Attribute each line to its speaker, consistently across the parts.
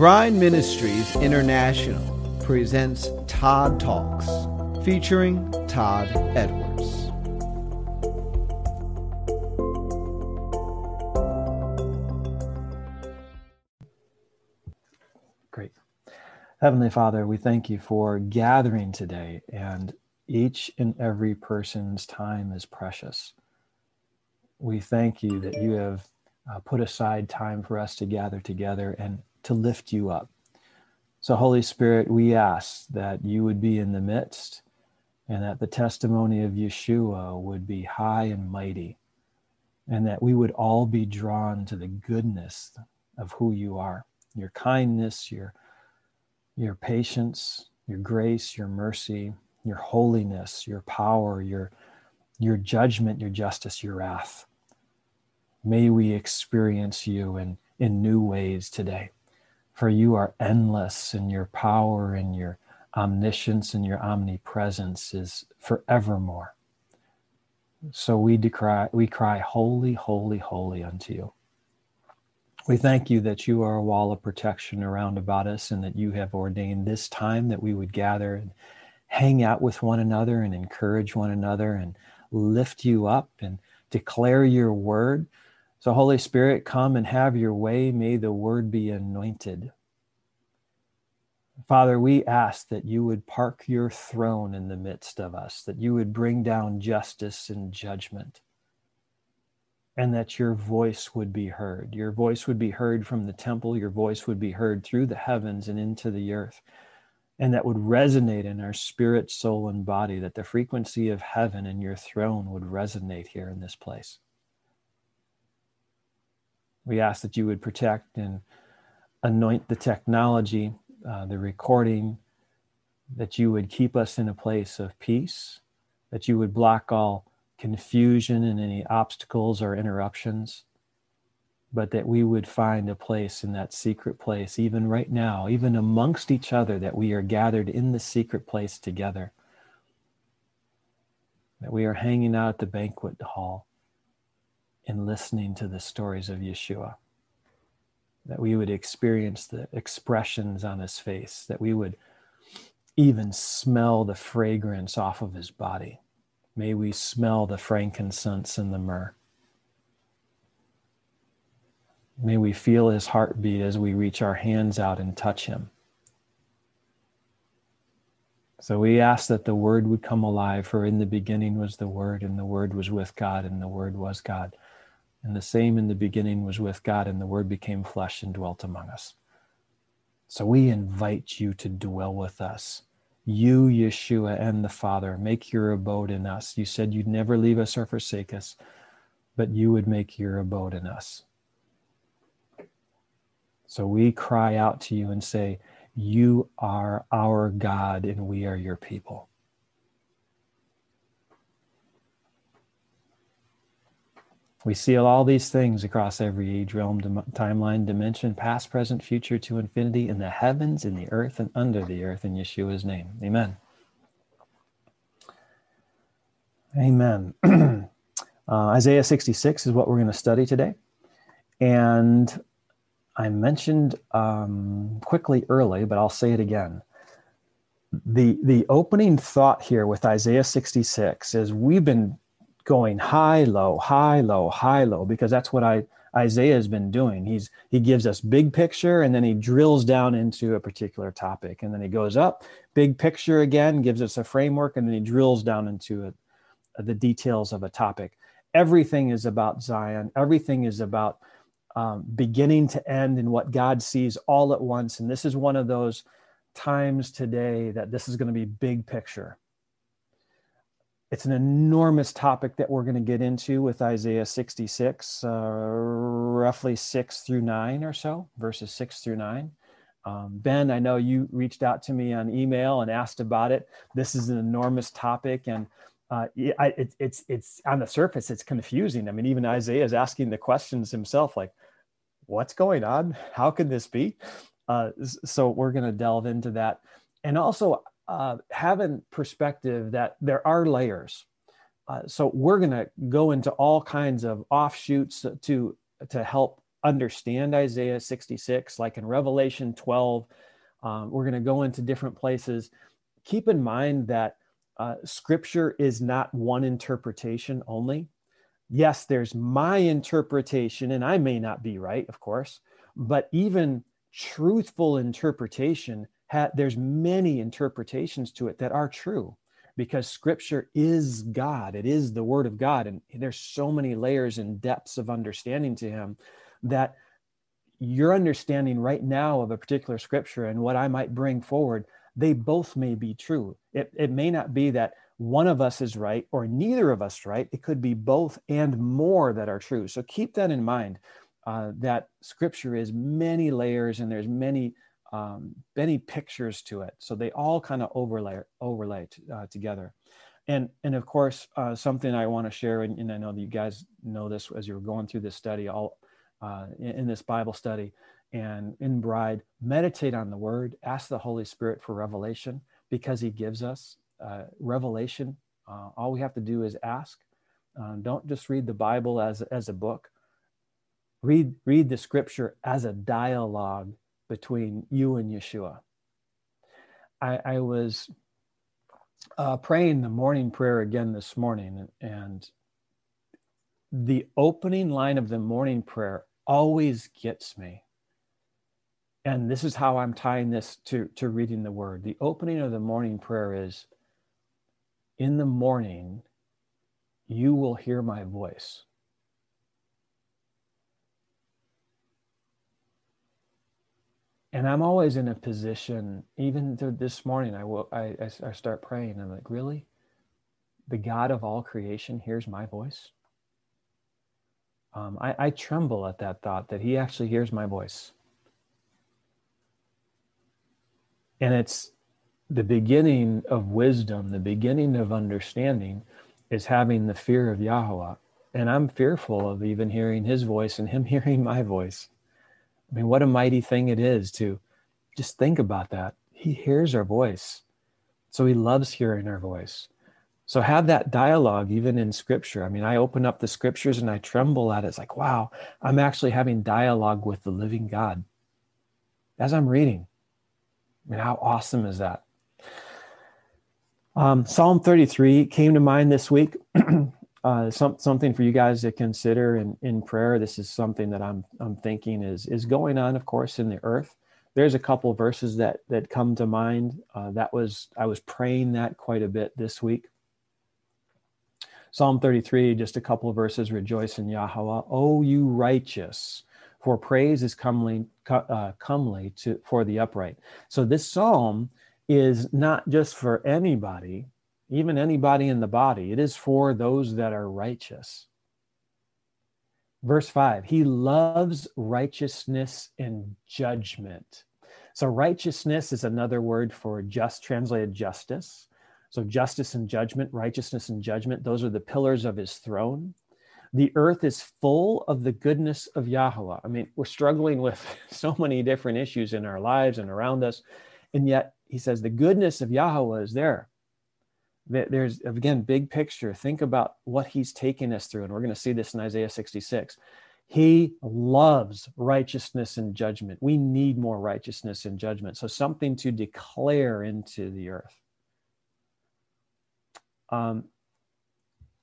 Speaker 1: Bride Ministries International presents Todd Talks, featuring Todd Edwards.
Speaker 2: Great. Heavenly Father, we thank you for gathering today, and each and every person's time is precious. We thank you that you have uh, put aside time for us to gather together and to lift you up. So, Holy Spirit, we ask that you would be in the midst and that the testimony of Yeshua would be high and mighty, and that we would all be drawn to the goodness of who you are your kindness, your, your patience, your grace, your mercy, your holiness, your power, your, your judgment, your justice, your wrath. May we experience you in, in new ways today. For you are endless, and your power and your omniscience and your omnipresence is forevermore. So we decry, we cry, Holy, holy, holy unto you. We thank you that you are a wall of protection around about us and that you have ordained this time that we would gather and hang out with one another and encourage one another and lift you up and declare your word so, Holy Spirit, come and have your way. May the word be anointed. Father, we ask that you would park your throne in the midst of us, that you would bring down justice and judgment, and that your voice would be heard. Your voice would be heard from the temple, your voice would be heard through the heavens and into the earth, and that would resonate in our spirit, soul, and body, that the frequency of heaven and your throne would resonate here in this place. We ask that you would protect and anoint the technology, uh, the recording, that you would keep us in a place of peace, that you would block all confusion and any obstacles or interruptions, but that we would find a place in that secret place, even right now, even amongst each other, that we are gathered in the secret place together, that we are hanging out at the banquet hall in listening to the stories of Yeshua. That we would experience the expressions on his face, that we would even smell the fragrance off of his body. May we smell the frankincense and the myrrh. May we feel his heartbeat as we reach our hands out and touch him. So we ask that the word would come alive, for in the beginning was the word, and the word was with God, and the word was God. And the same in the beginning was with God, and the Word became flesh and dwelt among us. So we invite you to dwell with us. You, Yeshua, and the Father, make your abode in us. You said you'd never leave us or forsake us, but you would make your abode in us. So we cry out to you and say, You are our God, and we are your people. We seal all these things across every age, realm, dim- timeline, dimension, past, present, future to infinity, in the heavens, in the earth, and under the earth, in Yeshua's name. Amen. Amen. uh, Isaiah 66 is what we're going to study today. And I mentioned um, quickly early, but I'll say it again. The, the opening thought here with Isaiah 66 is we've been going high, low, high, low, high, low, because that's what I Isaiah has been doing. He's he gives us big picture and then he drills down into a particular topic. And then he goes up, big picture again, gives us a framework, and then he drills down into it, the details of a topic. Everything is about Zion. Everything is about um, beginning to end and what God sees all at once. And this is one of those times today that this is going to be big picture. It's an enormous topic that we're going to get into with Isaiah 66, uh, roughly six through nine or so, verses six through nine. Um, ben, I know you reached out to me on email and asked about it. This is an enormous topic, and uh, it, it's it's on the surface, it's confusing. I mean, even Isaiah is asking the questions himself, like, "What's going on? How can this be?" Uh, so we're going to delve into that, and also uh, having perspective that there are layers. Uh, so we're going to go into all kinds of offshoots to to help understand Isaiah 66, like in Revelation 12, um, we're going to go into different places. Keep in mind that uh, scripture is not one interpretation only. Yes, there's my interpretation, and I may not be right, of course, but even truthful interpretation, ha- there's many interpretations to it that are true because scripture is God. It is the word of God. And there's so many layers and depths of understanding to him that your understanding right now of a particular scripture and what I might bring forward, they both may be true. It, it may not be that one of us is right or neither of us right. It could be both and more that are true. So keep that in mind uh, that scripture is many layers and there's many um, many pictures to it. So they all kind of overlay overlay t- uh, together. And, and of course, uh, something I want to share, and, and, I know that you guys know this as you're going through this study, all uh, in, in, this Bible study and in Bride, meditate on the Word, ask the Holy Spirit for revelation because He gives us uh, revelation. Uh, all we have to do is ask. Uh, don't just read the Bible as, as a book. Read, read the Scripture as a dialogue between you and Yeshua. I, I was uh, praying the morning prayer again this morning, and the opening line of the morning prayer always gets me. And this is how I'm tying this to, to reading the word. The opening of the morning prayer is In the morning, you will hear my voice. And I'm always in a position, even this morning, I will, I, I start praying. I'm like, really? The God of all creation hears my voice? Um, I, I tremble at that thought that he actually hears my voice. And it's the beginning of wisdom, the beginning of understanding is having the fear of Yahweh. And I'm fearful of even hearing his voice and him hearing my voice. I mean, what a mighty thing it is to just think about that. He hears our voice. So he loves hearing our voice. So have that dialogue even in scripture. I mean, I open up the scriptures and I tremble at it. It's like, wow, I'm actually having dialogue with the living God as I'm reading. I mean, how awesome is that? Um, Psalm 33 came to mind this week. uh, some, something for you guys to consider in, in prayer. This is something that I'm, I'm thinking is, is going on, of course, in the earth. There's a couple verses that, that come to mind. Uh, that was, I was praying that quite a bit this week. Psalm 33, just a couple of verses, rejoice in Yahweh. O you righteous, for praise is comely, uh, comely to, for the upright. So this psalm is not just for anybody, even anybody in the body. It is for those that are righteous. Verse 5 He loves righteousness and judgment. So, righteousness is another word for just, translated justice. So, justice and judgment, righteousness and judgment, those are the pillars of his throne. The earth is full of the goodness of Yahweh. I mean, we're struggling with so many different issues in our lives and around us. And yet, he says the goodness of Yahweh is there there's again big picture. Think about what he's taking us through and we're going to see this in isaiah 66 he loves righteousness and judgment. We need more righteousness and judgment. So something to declare into the earth. Um,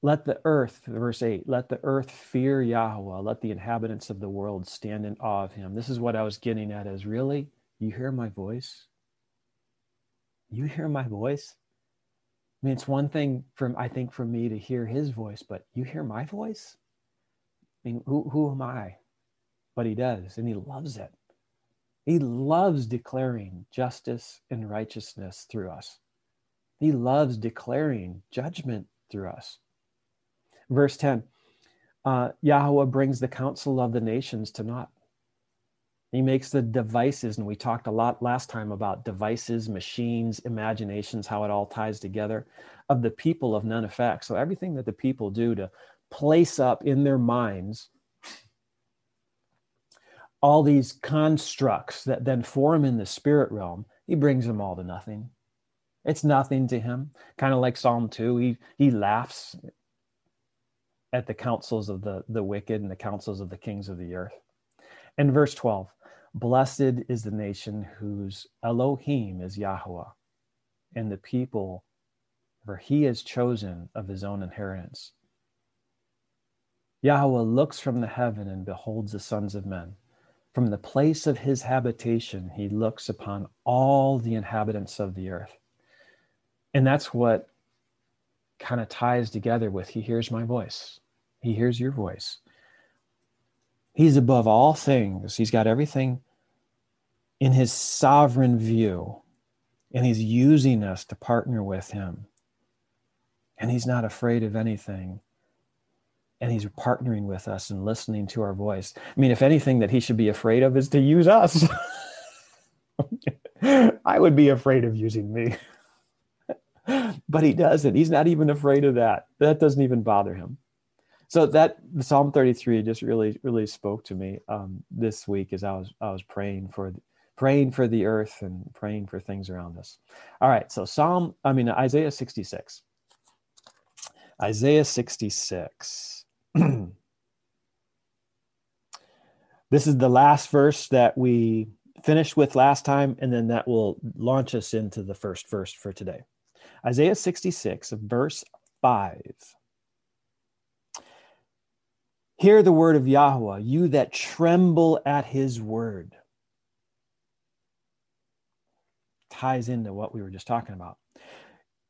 Speaker 2: let the earth verse 8 let the earth fear yahweh. Let the inhabitants of the world stand in awe of him. This is what i was getting at is really you hear my voice? You hear my voice I mean, it's one thing from I think for me to hear his voice, but you hear my voice? I mean, who, who am I? But he does, and he loves it. He loves declaring justice and righteousness through us. He loves declaring judgment through us. Verse 10 uh, Yahweh brings the counsel of the nations to naught. He makes the devices, and we talked a lot last time about devices, machines, imaginations, how it all ties together, of the people of none effect. So everything that the people do to place up in their minds all these constructs that then form in the spirit realm, he brings them all to nothing. It's nothing to him. Kind of like Psalm 2, he, he laughs at the counsels of the, the wicked and the counsels of the kings of the earth. And verse 12 Blessed is the nation whose Elohim is Yahweh, and the people for he has chosen of his own inheritance. Yahweh looks from the heaven and beholds the sons of men. From the place of his habitation, he looks upon all the inhabitants of the earth. And that's what kind of ties together with He hears my voice. He hears your voice. He's above all things. He's got everything in His sovereign view, and He's using us to partner with Him. And He's not afraid of anything. And He's partnering with us and listening to our voice. I mean, if anything that He should be afraid of is to use us. I would be afraid of using me. but he doesn't. He's not even afraid of that. That doesn't even bother him. So that Psalm 33 just really, really spoke to me um, this week as I was I was praying for praying for the earth and praying for things around us. All right, so Psalm, I mean Isaiah 66. Isaiah 66. this is the last verse that we finished with last time, and then that will launch us into the first verse for today. Isaiah 66, verse 5. Hear the word of Yahweh, you that tremble at his word. Ties into what we were just talking about.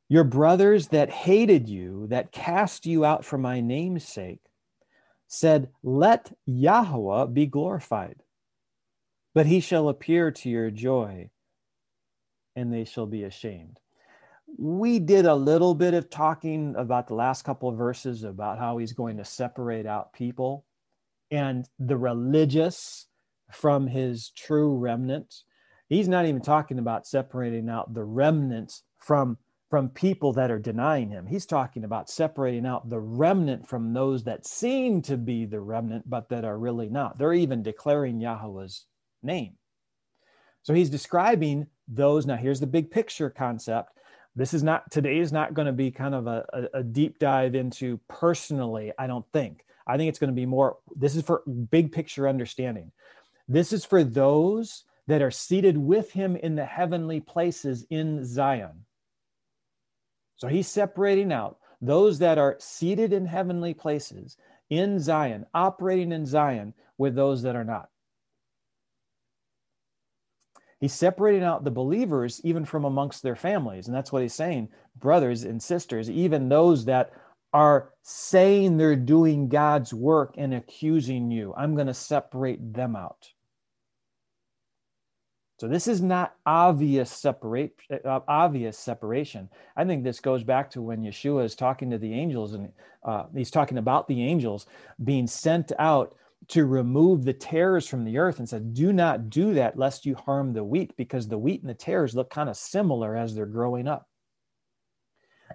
Speaker 2: Your brothers that hated you, that cast you out for my name's sake, said, Let Yahweh be glorified. But he shall appear to your joy, and they shall be ashamed we did a little bit of talking about the last couple of verses about how he's going to separate out people and the religious from his true remnant. He's not even talking about separating out the remnants from from people that are denying him. He's talking about separating out the remnant from those that seem to be the remnant but that are really not. They're even declaring Yahweh's name. So he's describing those. Now, here's the big picture concept this is not today is not going to be kind of a, a, deep dive into personally i don't think. I think it's going to be more this is for big picture understanding. This is for those that are seated with him in the heavenly places in zion. So he's separating out those that are seated in heavenly places in zion operating in zion with those that are not He's separating out the believers even from amongst their families. And that's what he's saying, brothers and sisters, even those that are saying they're doing God's work and accusing you, I'm going to separate them out. So this is not obvious separate uh, obvious separation. I think this goes back to when Yeshua is talking to the angels and uh, he's talking about the angels being sent out to remove the tares from the earth and said, Do not do that lest you harm the wheat, because the wheat and the tares look kind of similar as they're growing up.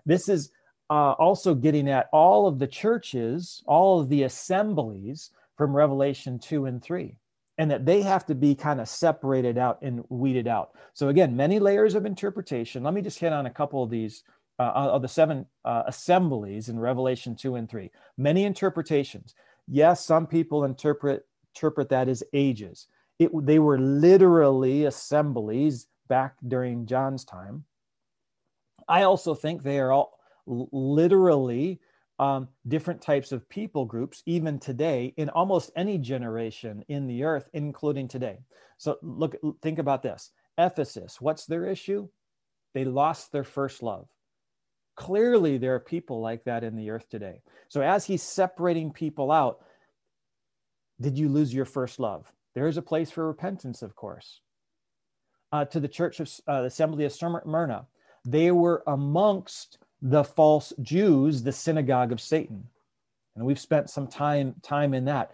Speaker 2: This is uh, also getting at all of the churches, all of the assemblies from Revelation 2 and 3, and that they have to be kind of separated out and weeded out. So, again, many layers of interpretation. Let me just hit on a couple of these. Uh, of the seven uh, assemblies in Revelation 2 and 3. Many interpretations. Yes, some people interpret interpret that as ages. It, they were literally assemblies back during John's time. I also think they are all literally um, different types of people groups, even today, in almost any generation in the earth, including today. So look, think about this. Ephesus, what's their issue? They lost their first love. Clearly, there are people like that in the earth today. So, as he's separating people out, did you lose your first love? There is a place for repentance, of course. Uh, to the church of uh, assembly of Smyrna, they were amongst the false Jews, the synagogue of Satan. And we've spent some time time in that.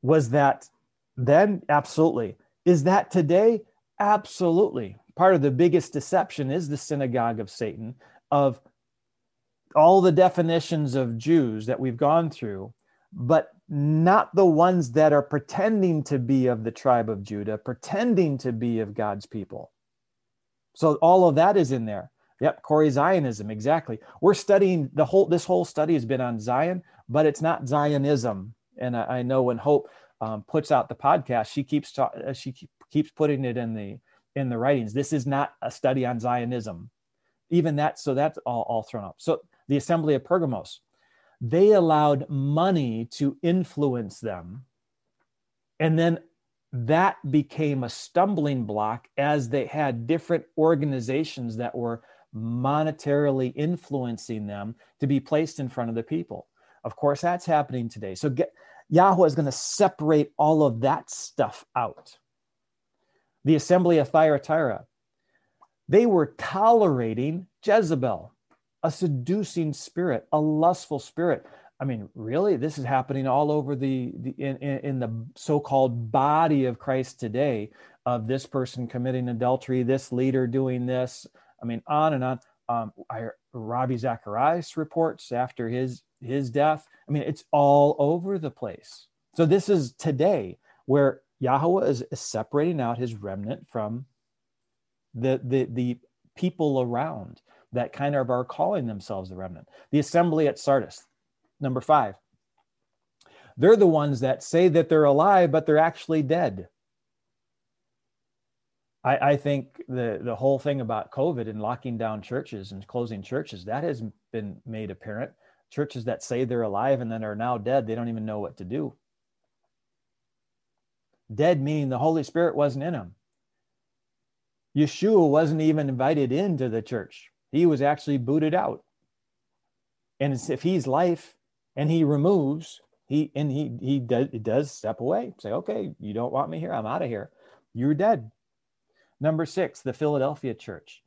Speaker 2: Was that then? Absolutely. Is that today? Absolutely. Part of the biggest deception is the synagogue of Satan of all the definitions of Jews that we've gone through, but not the ones that are pretending to be of the tribe of Judah, pretending to be of God's people. So all of that is in there. Yep, Corey Zionism, exactly. We're studying the whole, this whole study has been on Zion, but it's not Zionism. And I, I know when Hope um, puts out the podcast, she keeps ta- uh, she keep, keeps putting it in the in the writings. This is not a study on Zionism. Even that, so that's all, all thrown up. So the Assembly of Pergamos, they allowed money to influence them. And then that became a stumbling block as they had different organizations that were monetarily influencing them to be placed in front of the people. Of course, that's happening today. So get, Yahweh is going to separate all of that stuff out. The assembly of Thyatira, they were tolerating Jezebel, a seducing spirit, a lustful spirit. I mean, really, this is happening all over the, the in, in the so-called body of Christ today. Of this person committing adultery, this leader doing this. I mean, on and on. Um, I, Ravi Zacharias reports after his his death. I mean, it's all over the place. So this is today where Yahweh is separating out his remnant from the, the, the people around that kind of are calling themselves the remnant. The assembly at Sardis, number five. They're the ones that say that they're alive, but they're actually dead. I, I, think the, the whole thing about COVID and locking down churches and closing churches, that has been made apparent churches that say they're alive and then are now dead, they don't even know what to do. Dead meaning the Holy Spirit wasn't in them. Yeshua wasn't even invited into the church. He was actually booted out. And if he's life and he removes, he and he he does does step away. Say, okay, you don't want me here. I'm out of here. You're dead. Number six, the Philadelphia church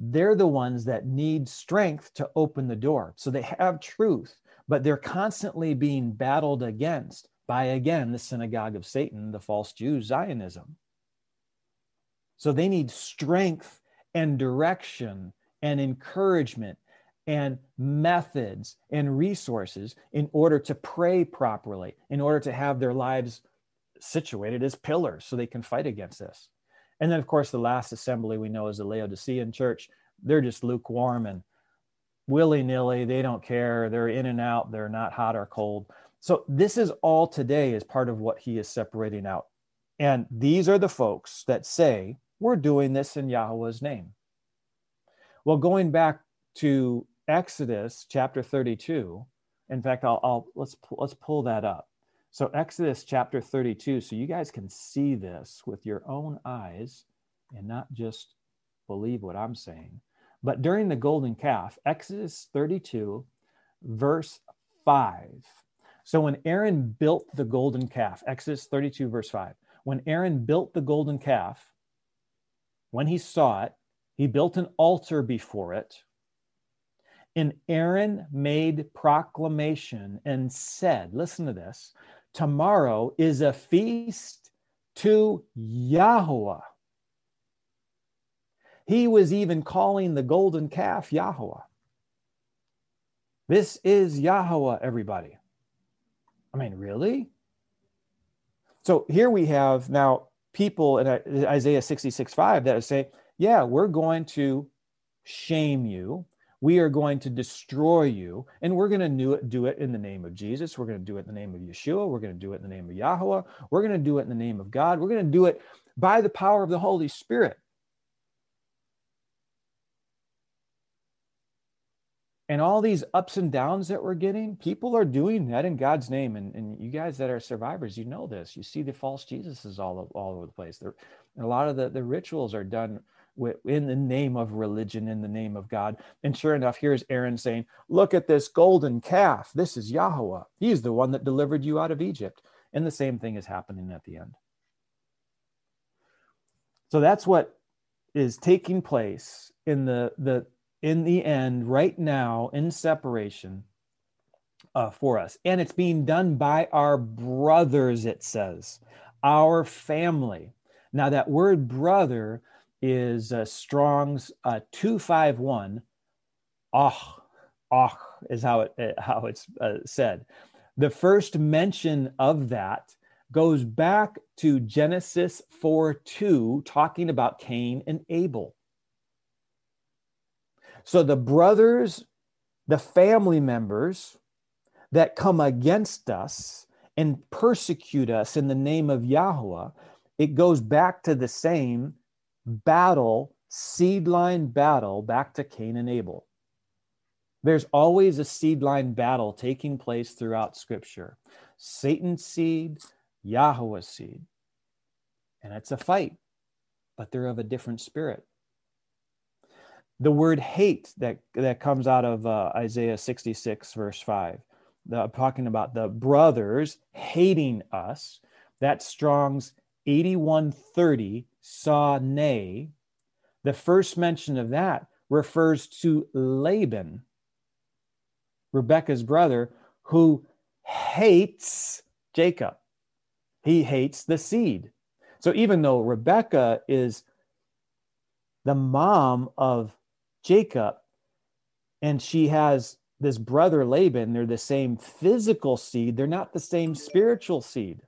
Speaker 2: they're the ones that need strength to open the door. So they have truth, but they're constantly being battled against by, again, the synagogue of Satan, the false Jews, Zionism. So they need strength and direction and encouragement and methods and resources in order to pray properly, in order to have their lives situated as pillars so they can fight against this. And then, of course, the last assembly we know is the Laodicean church. They're just lukewarm and willy nilly. They don't care. They're in and out. They're not hot or cold. So, this is all today as part of what he is separating out. And these are the folks that say, we're doing this in Yahweh's name. Well, going back to Exodus chapter 32, in fact, I'll, I'll let's let's pull that up. So, Exodus chapter 32, so you guys can see this with your own eyes and not just believe what I'm saying. But during the golden calf, Exodus 32, verse 5. So, when Aaron built the golden calf, Exodus 32, verse 5, when Aaron built the golden calf, when he saw it, he built an altar before it. And Aaron made proclamation and said, Listen to this Tomorrow is a feast to Yahweh. He was even calling the golden calf Yahweh. This is Yahweh, everybody. I mean, really? So here we have now people in uh, Isaiah 66 5 that saying, yeah, we're going to shame you. We are going to destroy you and we're going to do it in the name of jesus. We're going to do it in the name of yeshua. We're going to do it in the name of yahweh. We're going to do it in the name of god. We're going to do it by the power of the holy spirit and all these ups and downs that we're getting people are doing that in god's name and, and you guys that are survivors you know this you see the false jesuses all, all over the place There, a lot of the, the rituals are done in the name of religion, in the name of God. And sure enough, here's Aaron saying, Look at this golden calf. This is Yahweh. He's the one that delivered you out of Egypt. And the same thing is happening at the end. So that's what is taking place in the, the in the end right now in separation uh, for us and it's being done by our brothers it says our family now that word brother is uh, Strong's uh, 251. Ah, ah is how it uh, how it's uh, said. The first mention of that goes back to Genesis 4 2, talking about Cain and Abel. So the brothers, the family members that come against us and persecute us in the name of Yahweh, it goes back to the same battle, seed line battle, back to Cain and Abel. There's always a seed line battle taking place throughout Scripture Satan's seed, Yahweh's seed. And it's a fight, but they're of a different spirit. The word hate that, that comes out of uh, Isaiah 66, verse 5, the, talking about the brothers hating us. That Strong's 8130 saw nay. The first mention of that refers to Laban, Rebecca's brother, who hates Jacob. He hates the seed. So even though Rebecca is the mom of Jacob and she has this brother Laban, they're the same physical seed, they're not the same spiritual seed.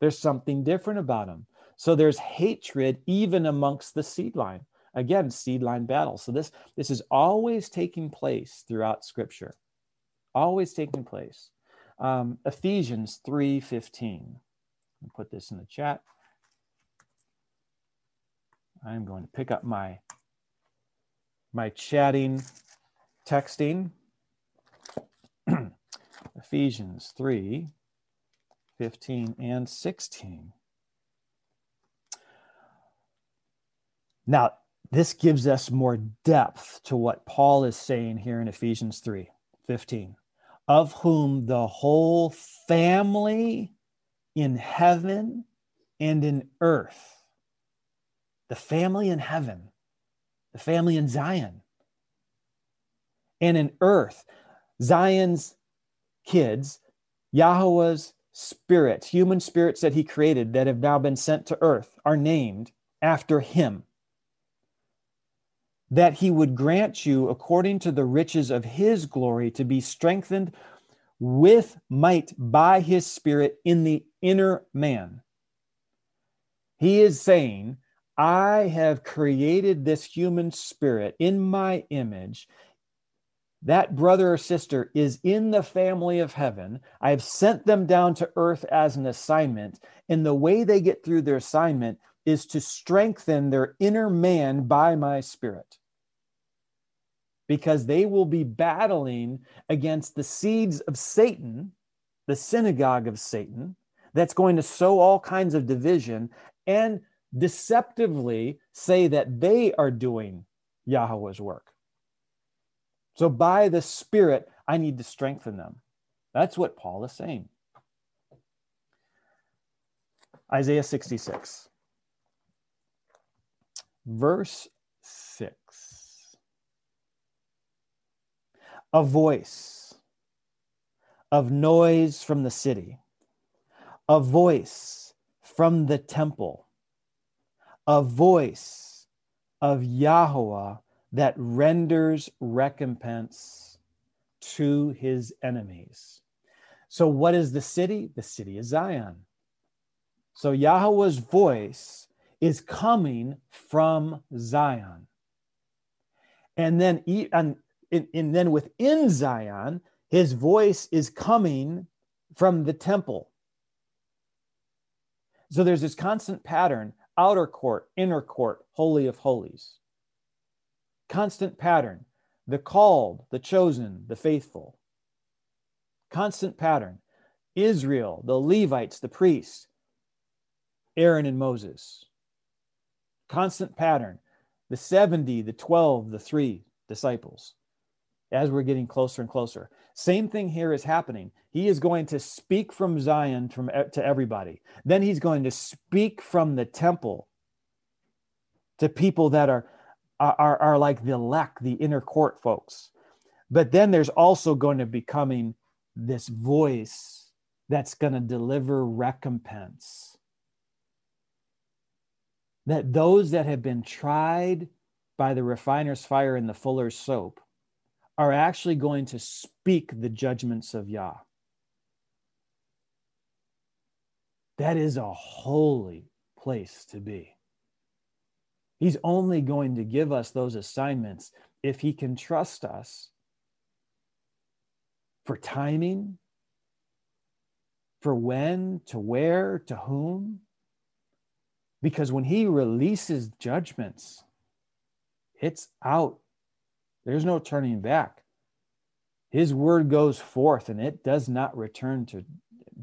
Speaker 2: There's something different about them. So there's hatred even amongst the seed line. Again, seed line battle. So this this is always taking place throughout Scripture, always taking place. Um, Ephesians three fifteen. Put this in the chat. I'm going to pick up my my chatting, texting. Ephesians 3 15 and 16. Now, this gives us more depth to what Paul is saying here in Ephesians 3 15, of whom the whole family in heaven and in earth, the family in heaven, the family in Zion, and in earth, Zion's kids, Yahweh's spirits, human spirits that he created that have now been sent to earth, are named after him that he would grant you, according to the riches of his glory, to be strengthened with might by his spirit in the inner man. He is saying, I have created this human spirit in my image. That brother or sister is in the family of heaven. I have sent them down to earth as an assignment. And the way they get through their assignment is to strengthen their inner man by my spirit because they will be battling against the seeds of Satan, the synagogue of Satan, that's going to sow all kinds of division and deceptively say that they are doing Yahweh's work. So, by the Spirit, I need to strengthen them. That's what Paul is saying. Isaiah 66, verse 6. a voice of noise from the city, a voice from the temple, a voice of Yahweh that renders recompense to his enemies. So, what is the city? The city is Zion. So, Yahweh's voice is coming from Zion. And then, and and, then within Zion, his voice is coming from the temple. So there's this constant pattern outer court, inner court, holy of holies. Constant pattern the called, the chosen, the faithful. Constant pattern Israel, the Levites, the priests, Aaron and Moses. Constant pattern the 70, the 12, the three disciples as we're getting closer and closer. Same thing here is happening. He is going to speak from Zion from to everybody. Then he's going to speak from the temple to people that are are, are like the elect, the inner court folks. But then there's also going to be coming this voice that's going to deliver recompense. That those that have been tried by the refiner's fire and the fuller's soap are actually going to speak the judgments of Yah. That is a holy place to be. He's only going to give us those assignments if he can trust us for timing, For when, to where, to whom? Because when he releases judgments, it's out. There's no turning back. His word goes forth and it does not return to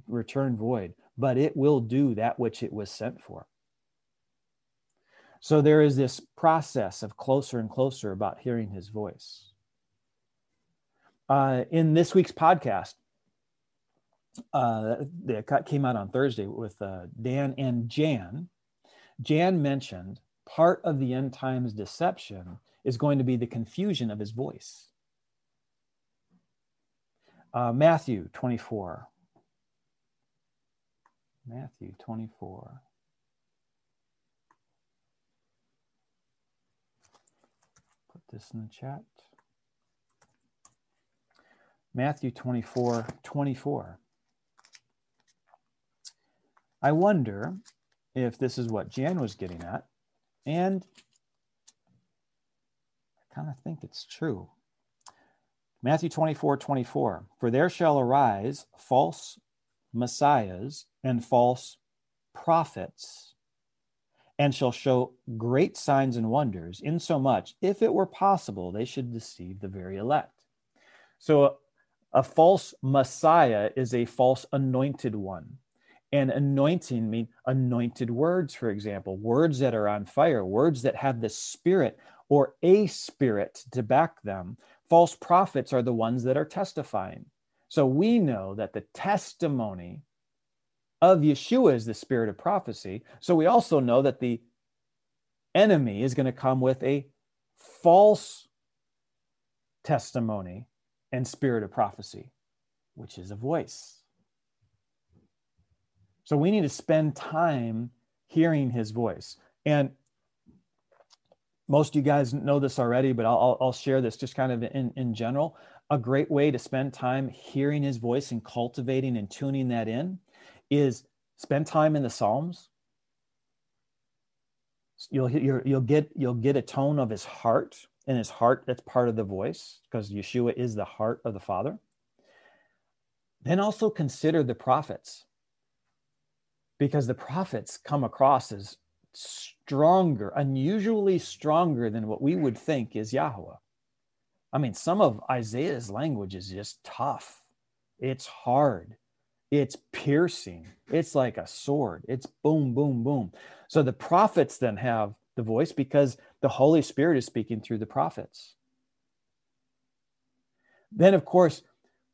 Speaker 2: return void, but it will do that which it was sent for. So there is this process of closer and closer about hearing his voice. Uh, in this week's podcast, uh, that came out on Thursday with uh, Dan and Jan, Jan mentioned part of the end times deception is going to be the confusion of his voice. Uh, Matthew 24. Matthew 24. Put this in the chat. Matthew 24 24. I wonder if this is what Jan was getting at. And Kind of think it's true. Matthew 24 24. For there shall arise false messiahs and false prophets, and shall show great signs and wonders, insomuch, if it were possible, they should deceive the very elect. So, a, a false messiah is a false anointed one and anointing mean anointed words for example words that are on fire words that have the spirit or a spirit to back them false prophets are the ones that are testifying. So we know that the testimony of yeshua is the spirit of prophecy. So we also know that the enemy is going to come with a false testimony and spirit of prophecy which is a voice. So we need to spend time hearing his voice. And most of you guys know this already, but I'll, I'll share this just kind of in, in general. A great way to spend time hearing his voice and cultivating and tuning that in is spend time in the Psalms. You'll, you'll, you'll get you'll get a tone of his heart, and his heart that's part of the voice because Yeshua is the heart of the Father. Then also consider the prophets because the prophets come across as stronger, unusually stronger than what we would think is Yahweh. I mean, some of Isaiah's language is just tough. It's hard. It's piercing. It's like a sword. It's boom, boom, boom. So the prophets then have the voice because the Holy Spirit is speaking through the prophets. Then, of course,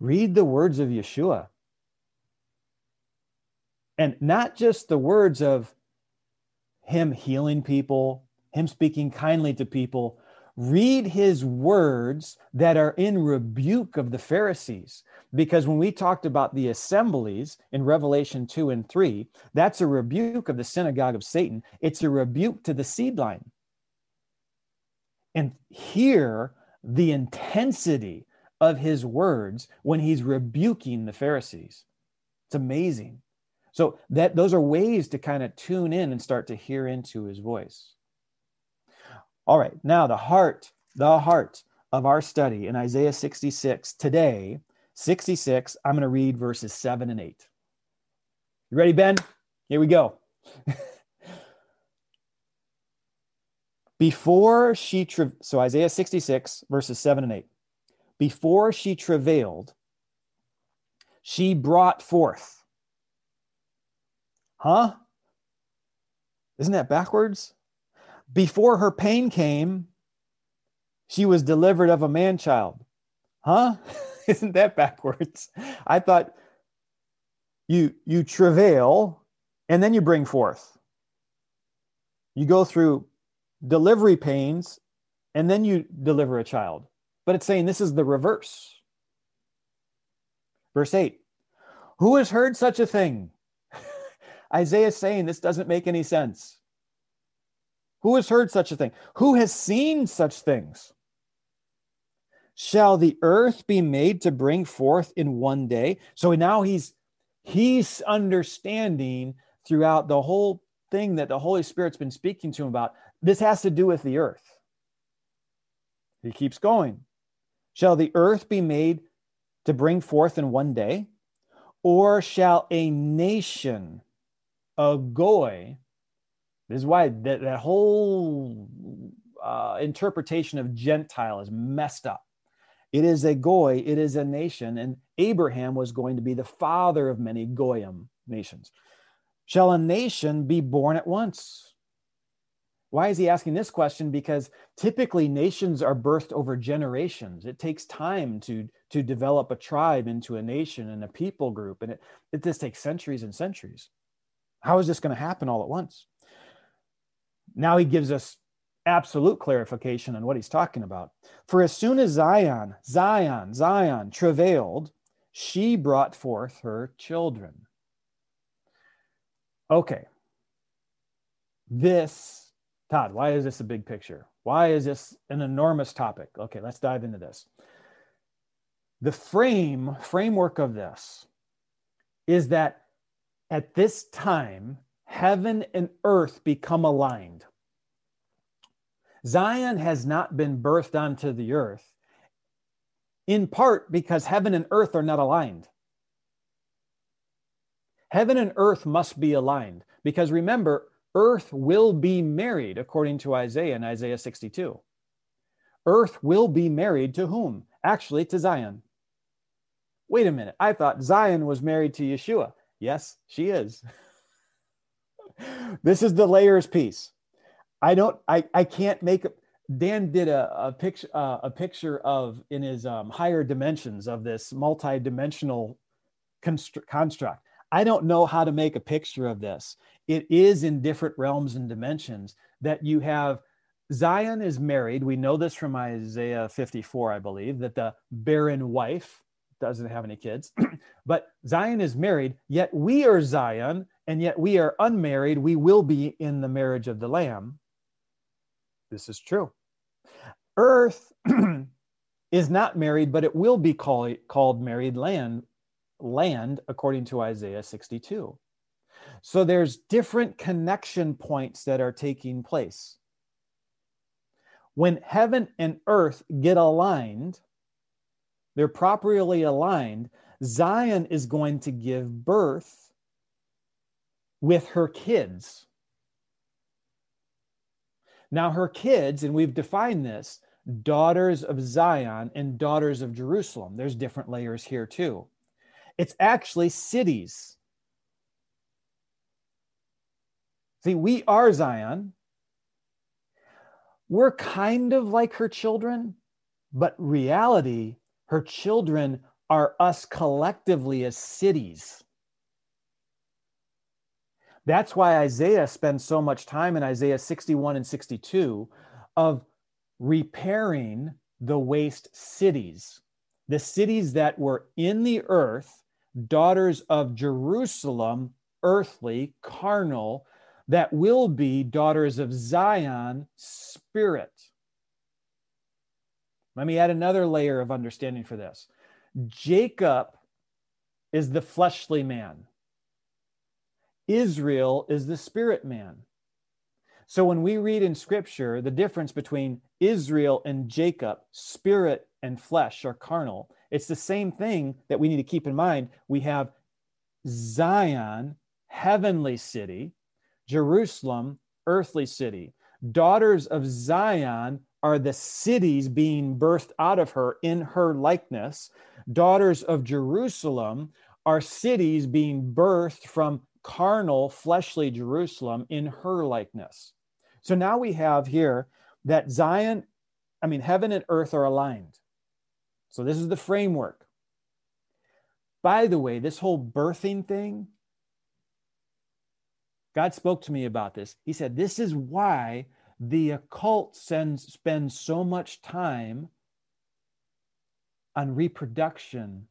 Speaker 2: read the words of Yeshua and not just the words of him healing people, him speaking kindly to people. Read his words that are in rebuke of the Pharisees. Because when we talked about the assemblies in Revelation 2 and 3, that's a rebuke of the synagogue of Satan. It's a rebuke to the seed line. And hear the intensity of his words when he's rebuking the Pharisees. It's amazing. So that those are ways to kind of tune in and start to hear into his voice. All right, now the heart, the heart of our study in Isaiah 66 today, 66, I'm going to read verses 7 and 8. You ready, Ben? Here we go. Before she, tra- so Isaiah 66, verses 7 and 8. Before she travailed, she brought forth. Huh? Isn't that backwards? Before her pain came, she was delivered of a man child. Huh? Isn't that backwards? I thought you you travail and then you bring forth. You go through delivery pains and then you deliver a child. But it's saying this is the reverse. Verse 8 Who has heard such a thing? Isaiah is saying this doesn't make any sense. Who has heard such a thing? Who has seen such things? Shall the earth be made to bring forth in one day? So now he's he's understanding throughout the whole thing that the Holy Spirit's been speaking to him about. This has to do with the earth. He keeps going. Shall the earth be made to bring forth in one day? Or shall a nation, a goy, this is why that, that whole uh, interpretation of Gentile is messed up. It is a goy, it is a nation, and Abraham was going to be the father of many goyim nations. Shall a nation be born at once? Why is he asking this question? Because typically nations are birthed over generations. It takes time to, to develop a tribe into a nation and a people group, and it, it just takes centuries and centuries. How is this going to happen all at once? Now he gives us absolute clarification on what he's talking about. For as soon as Zion, Zion, Zion travailed, she brought forth her children. Okay. This, Todd, why is this a big picture? Why is this an enormous topic? Okay, let's dive into this. The frame, framework of this is that at this time, heaven and earth become aligned. Zion has not been birthed onto the earth, in part because heaven and earth are not aligned. Heaven and earth must be aligned because remember, earth will be married, according to Isaiah in Isaiah 62. Earth will be married to whom? Actually, to Zion. Wait a minute. I thought Zion was married to Yeshua. Yes, she is. this is the layers piece. I don't, I, I can't make, Dan did a, a picture, uh, a picture of in his um, higher dimensions of this multi-dimensional construct. I don't know how to make a picture of this. It is in different realms and dimensions that you have Zion is married. We know this from Isaiah 54, I believe, that the barren wife doesn't have any kids, but Zion is married, yet we are Zion, and yet we are unmarried. We will be in the marriage of the Lamb. This is true. Earth is not married, but it will be call, called married land, land according to Isaiah 62. So there's different connection points that are taking place. When heaven and earth get aligned, they're properly aligned, Zion is going to give birth with her kids. Now, her kids, and we've defined this daughters of Zion and daughters of Jerusalem. There's different layers here too. It's actually cities. See, we are Zion. We're kind of like her children, but reality, her children are us collectively as cities. That's why Isaiah spends so much time in Isaiah 61 and 62 of repairing the waste cities, the cities that were in the earth, daughters of Jerusalem, earthly, carnal, that will be daughters of Zion, spirit. Let me add another layer of understanding for this. Jacob is the fleshly man. Israel is the spirit man. So when we read in scripture the difference between Israel and Jacob, spirit and flesh or carnal, it's the same thing that we need to keep in mind. We have Zion, heavenly city, Jerusalem, earthly city. Daughters of Zion are the cities being birthed out of her in her likeness. Daughters of Jerusalem are cities being birthed from carnal, fleshly Jerusalem in her likeness. So now we have here that Zion, I mean, heaven and earth are aligned. So this is the framework. By the way, this whole birthing thing, God spoke to me about this. He said, This is why the occult sends, spends so much time on reproduction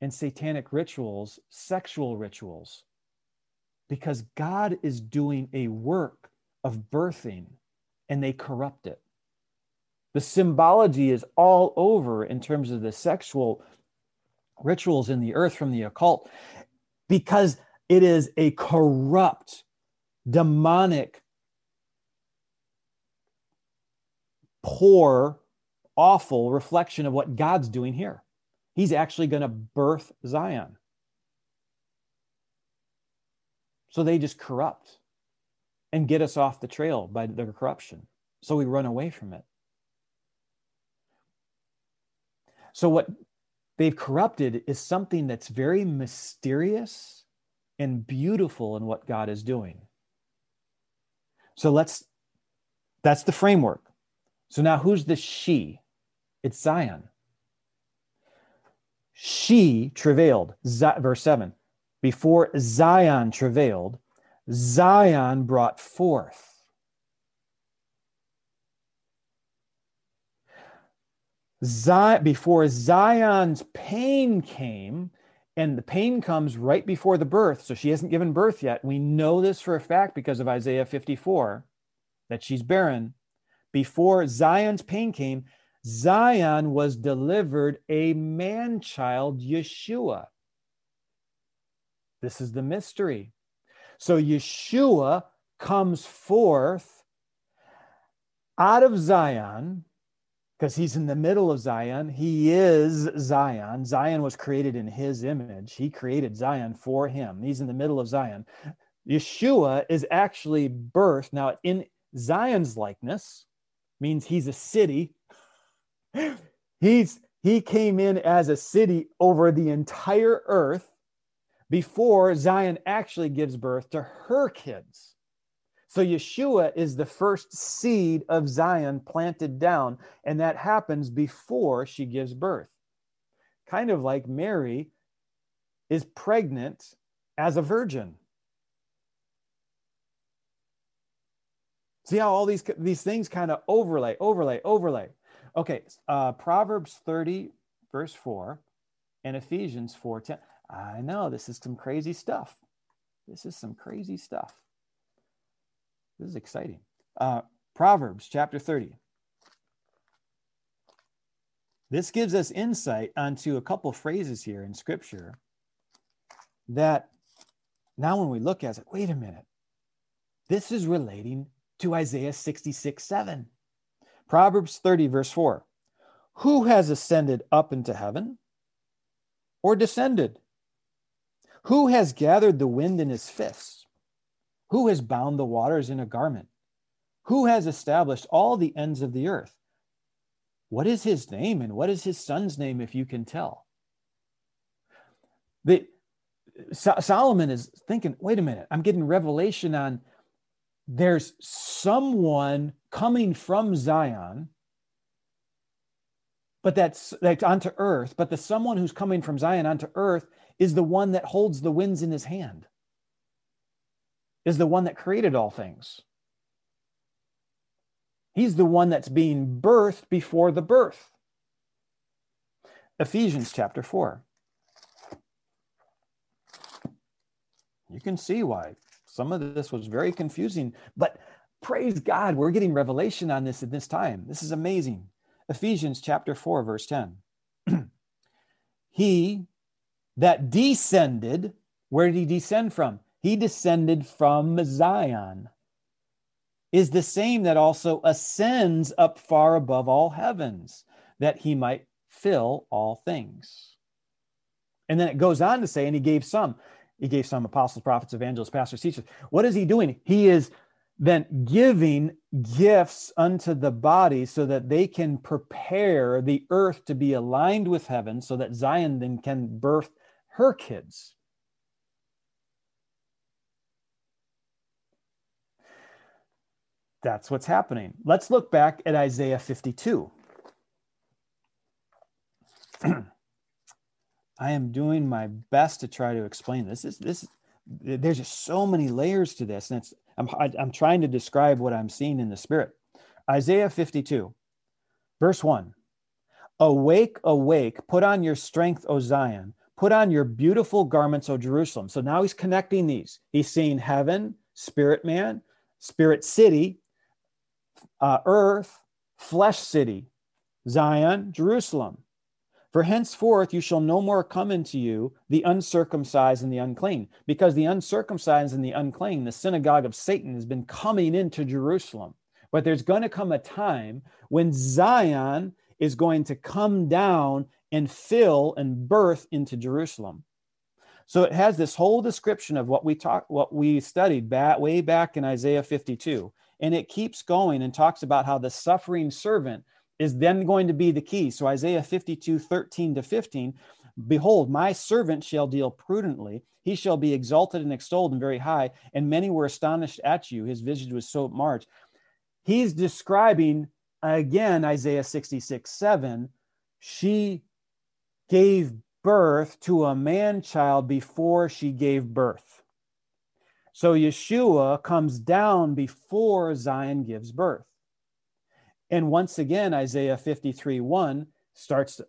Speaker 2: and satanic rituals, sexual rituals, because God is doing a work of birthing and they corrupt it. The symbology is all over in terms of the sexual rituals in the earth from the occult because it is a corrupt, demonic, poor, awful reflection of what God's doing here. He's actually going to birth Zion. So they just corrupt and get us off the trail by their corruption. So we run away from it. So what they've corrupted is something that's very mysterious and beautiful in what God is doing. So let's, that's the framework. So now who's the she? It's Zion. She travailed, verse 7. Before Zion travailed, Zion brought forth. Zion, before Zion's pain came, and the pain comes right before the birth, so she hasn't given birth yet. We know this for a fact because of Isaiah 54 that she's barren. Before Zion's pain came, Zion was delivered a man child, Yeshua. This is the mystery. So Yeshua comes forth out of Zion because he's in the middle of Zion. He is Zion. Zion was created in his image. He created Zion for him. He's in the middle of Zion. Yeshua is actually birthed now in Zion's likeness, means he's a city He's he came in as a city over the entire earth before Zion actually gives birth to her kids. So Yeshua is the first seed of Zion planted down, and that happens before she gives birth. Kind of like Mary is pregnant as a virgin. See how all these, these things kind of overlay, overlay, overlay. Okay, uh, Proverbs 30, verse 4, and Ephesians 4 10. I know this is some crazy stuff. This is some crazy stuff. This is exciting. Uh, Proverbs chapter 30. This gives us insight onto a couple phrases here in scripture that now when we look at it, wait a minute. This is relating to Isaiah 66 7. Proverbs 30, verse 4 Who has ascended up into heaven or descended? Who has gathered the wind in his fists? Who has bound the waters in a garment? Who has established all the ends of the earth? What is his name and what is his son's name, if you can tell? The, so- Solomon is thinking, wait a minute, I'm getting revelation on there's someone coming from Zion, but that's like onto earth, but the someone who's coming from Zion onto earth is the one that holds the winds in his hand, is the one that created all things. He's the one that's being birthed before the birth. Ephesians chapter 4. You can see why some of this was very confusing, but praise God, we're getting revelation on this at this time. This is amazing. Ephesians chapter 4, verse 10. he that descended, where did he descend from? He descended from Zion, is the same that also ascends up far above all heavens, that he might fill all things. And then it goes on to say, and he gave some. He gave some apostles, prophets, evangelists, pastors, teachers. What is he doing? He is then giving gifts unto the body so that they can prepare the earth to be aligned with heaven so that Zion then can birth her kids. That's what's happening. Let's look back at Isaiah 52. I am doing my best to try to explain this. This, this there's just so many layers to this, and it's I'm I'm trying to describe what I'm seeing in the spirit. Isaiah 52, verse one. Awake, awake! Put on your strength, O Zion. Put on your beautiful garments, O Jerusalem. So now he's connecting these. He's seeing heaven, spirit man, spirit city, uh, earth, flesh city, Zion, Jerusalem. For henceforth you shall no more come into you the uncircumcised and the unclean, because the uncircumcised and the unclean, the synagogue of Satan, has been coming into Jerusalem. But there's going to come a time when Zion is going to come down and fill and birth into Jerusalem. So it has this whole description of what we talked, what we studied back way back in Isaiah 52. And it keeps going and talks about how the suffering servant is then going to be the key. So Isaiah 52, 13 to 15, behold, my servant shall deal prudently. He shall be exalted and extolled and very high. And many were astonished at you. His visage was so marked. He's describing again Isaiah 66, 7. She gave birth to a man child before she gave birth. So Yeshua comes down before Zion gives birth. And once again, Isaiah 53 1 starts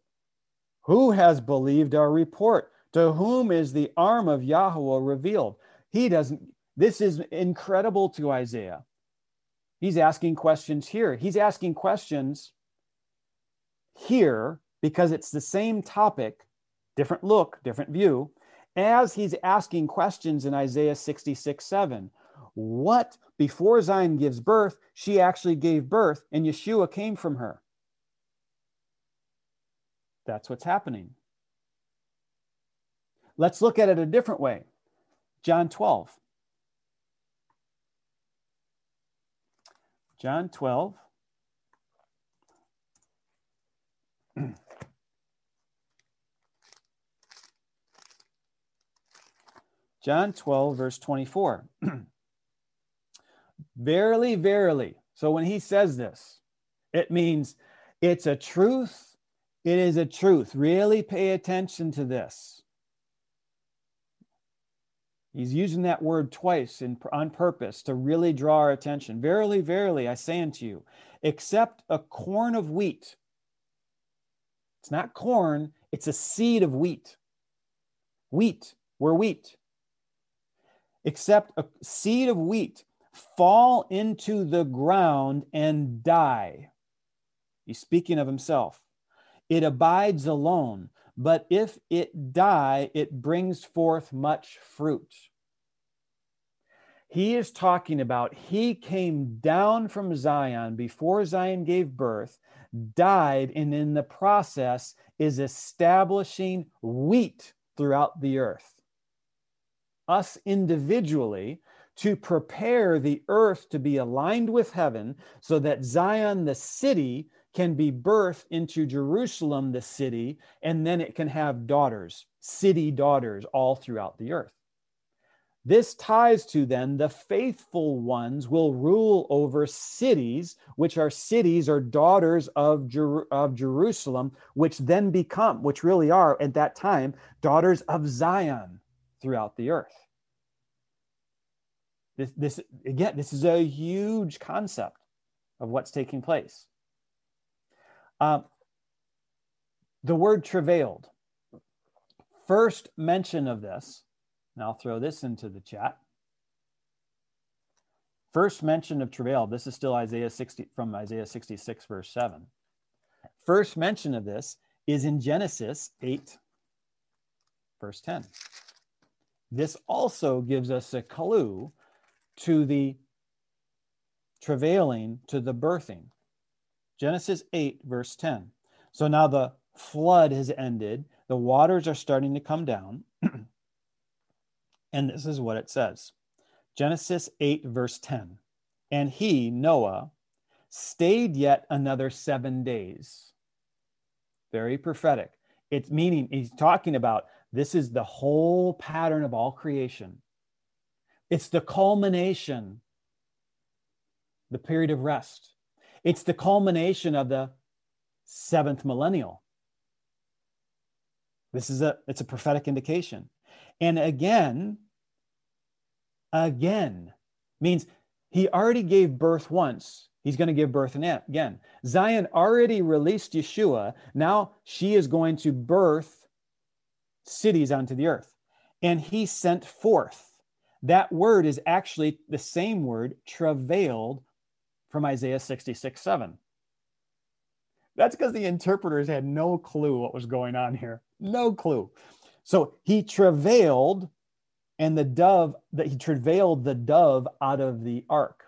Speaker 2: Who has believed our report? To whom is the arm of Yahweh revealed? He doesn't, this is incredible to Isaiah. He's asking questions here. He's asking questions here because it's the same topic, different look, different view, as he's asking questions in Isaiah 66 7. What, before Zion gives birth, she actually gave birth and Yeshua came from her. That's what's happening. Let's look at it a different way. John 12. John 12. John 12, verse 24. verily, verily. So when he says this, it means it's a truth. It is a truth. Really pay attention to this. He's using that word twice in, on purpose to really draw our attention. Verily, verily, I say unto you, except a corn of wheat. It's not corn, it's a seed of wheat. Wheat, we're wheat except a seed of wheat fall into the ground and die. He's speaking of himself. It abides alone, but if it die, it brings forth much fruit. He is talking about he came down from Zion before Zion gave birth, died, and in the process is establishing wheat throughout the earth us individually to prepare the earth to be aligned with heaven so that Zion, the city, can be birthed into Jerusalem, the city, and then it can have daughters, city daughters, all throughout the earth. This ties to then the faithful ones will rule over cities, which are cities or daughters of, Jer- of Jerusalem, which then become, which really are at that time, daughters of Zion throughout the earth. This, this again, this is a huge concept of what's taking place. Um, the word travailed, first mention of this, and I'll throw this into the chat. First mention of travail, this is still Isaiah 60 from Isaiah 66, verse 7. First mention of this is in Genesis 8, verse 10. This also gives us a clue to the travailing, to the birthing. Genesis 8, verse 10. So now the flood has ended, the waters are starting to come down. and this is what it says Genesis 8, verse 10. And he, Noah, stayed yet another seven days. Very prophetic. It's meaning he's talking about this is the whole pattern of all creation. It's the culmination, the period of rest. It's the culmination of the seventh millennial. This is a it's a prophetic indication. And again, again means he already gave birth once. He's going to give birth again. Zion already released Yeshua. Now she is going to birth cities onto the earth. And he sent forth. That word is actually the same word, travailed, from Isaiah 66 7. That's because the interpreters had no clue what was going on here. No clue. So he travailed, and the dove, that he travailed the dove out of the ark.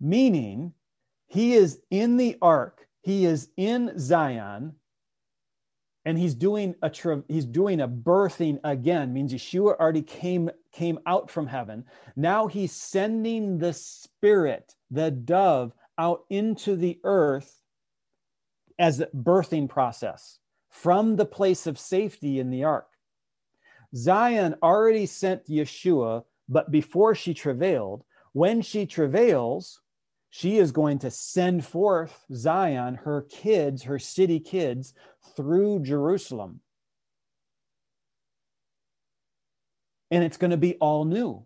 Speaker 2: Meaning, he is in the ark, he is in Zion, and he's doing a he's doing a birthing again means yeshua already came came out from heaven. Now he's sending the spirit the dove out into the earth as a birthing process from the place of safety in the ark. Zion already sent yeshua but before she travailed when she travails she is going to send forth Zion, her kids, her city kids, through Jerusalem. And it's going to be all new.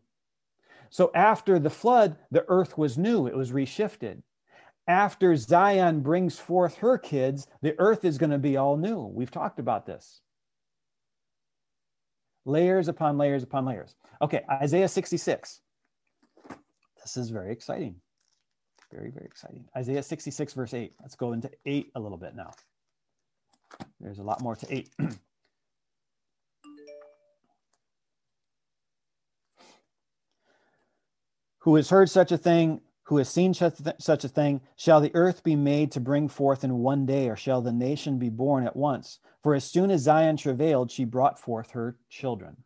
Speaker 2: So after the flood, the earth was new, it was reshifted. After Zion brings forth her kids, the earth is going to be all new. We've talked about this. Layers upon layers upon layers. Okay, Isaiah 66. This is very exciting. Very, very exciting. Isaiah 66, verse 8. Let's go into 8 a little bit now. There's a lot more to 8. who has heard such a thing, who has seen such, such a thing, shall the earth be made to bring forth in one day, or shall the nation be born at once? For as soon as Zion travailed, she brought forth her children.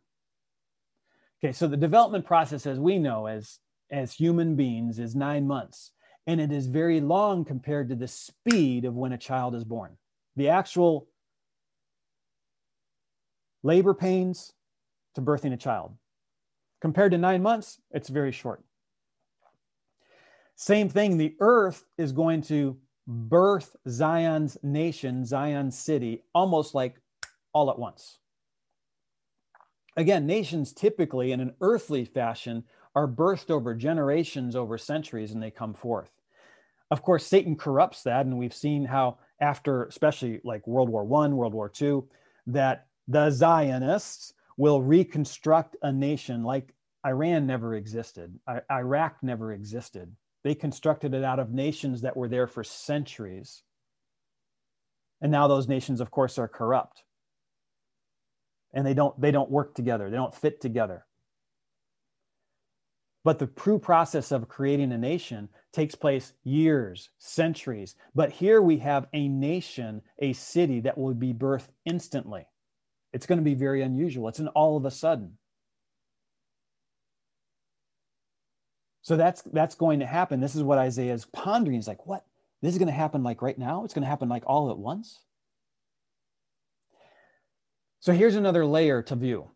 Speaker 2: Okay, so the development process, as we know as, as human beings, is nine months and it is very long compared to the speed of when a child is born. The actual labor pains to birthing a child. Compared to nine months, it's very short. Same thing, the earth is going to birth Zion's nation, Zion's city, almost like all at once. Again, nations typically, in an earthly fashion, are birthed over generations, over centuries, and they come forth of course satan corrupts that and we've seen how after especially like world war one world war two that the zionists will reconstruct a nation like iran never existed I- iraq never existed. They constructed it out of nations that were there for centuries. And now those nations of course are corrupt. And they don't they don't work together. They don't fit together. But the true process of creating a nation takes place years, centuries. But here we have a nation, a city that will be birthed instantly. It's going to be very unusual. It's an all of a sudden. So that's that's going to happen. This is what Isaiah is pondering. He's like, what? This is going to happen like right now? It's going to happen like all at once? So here's another layer to view.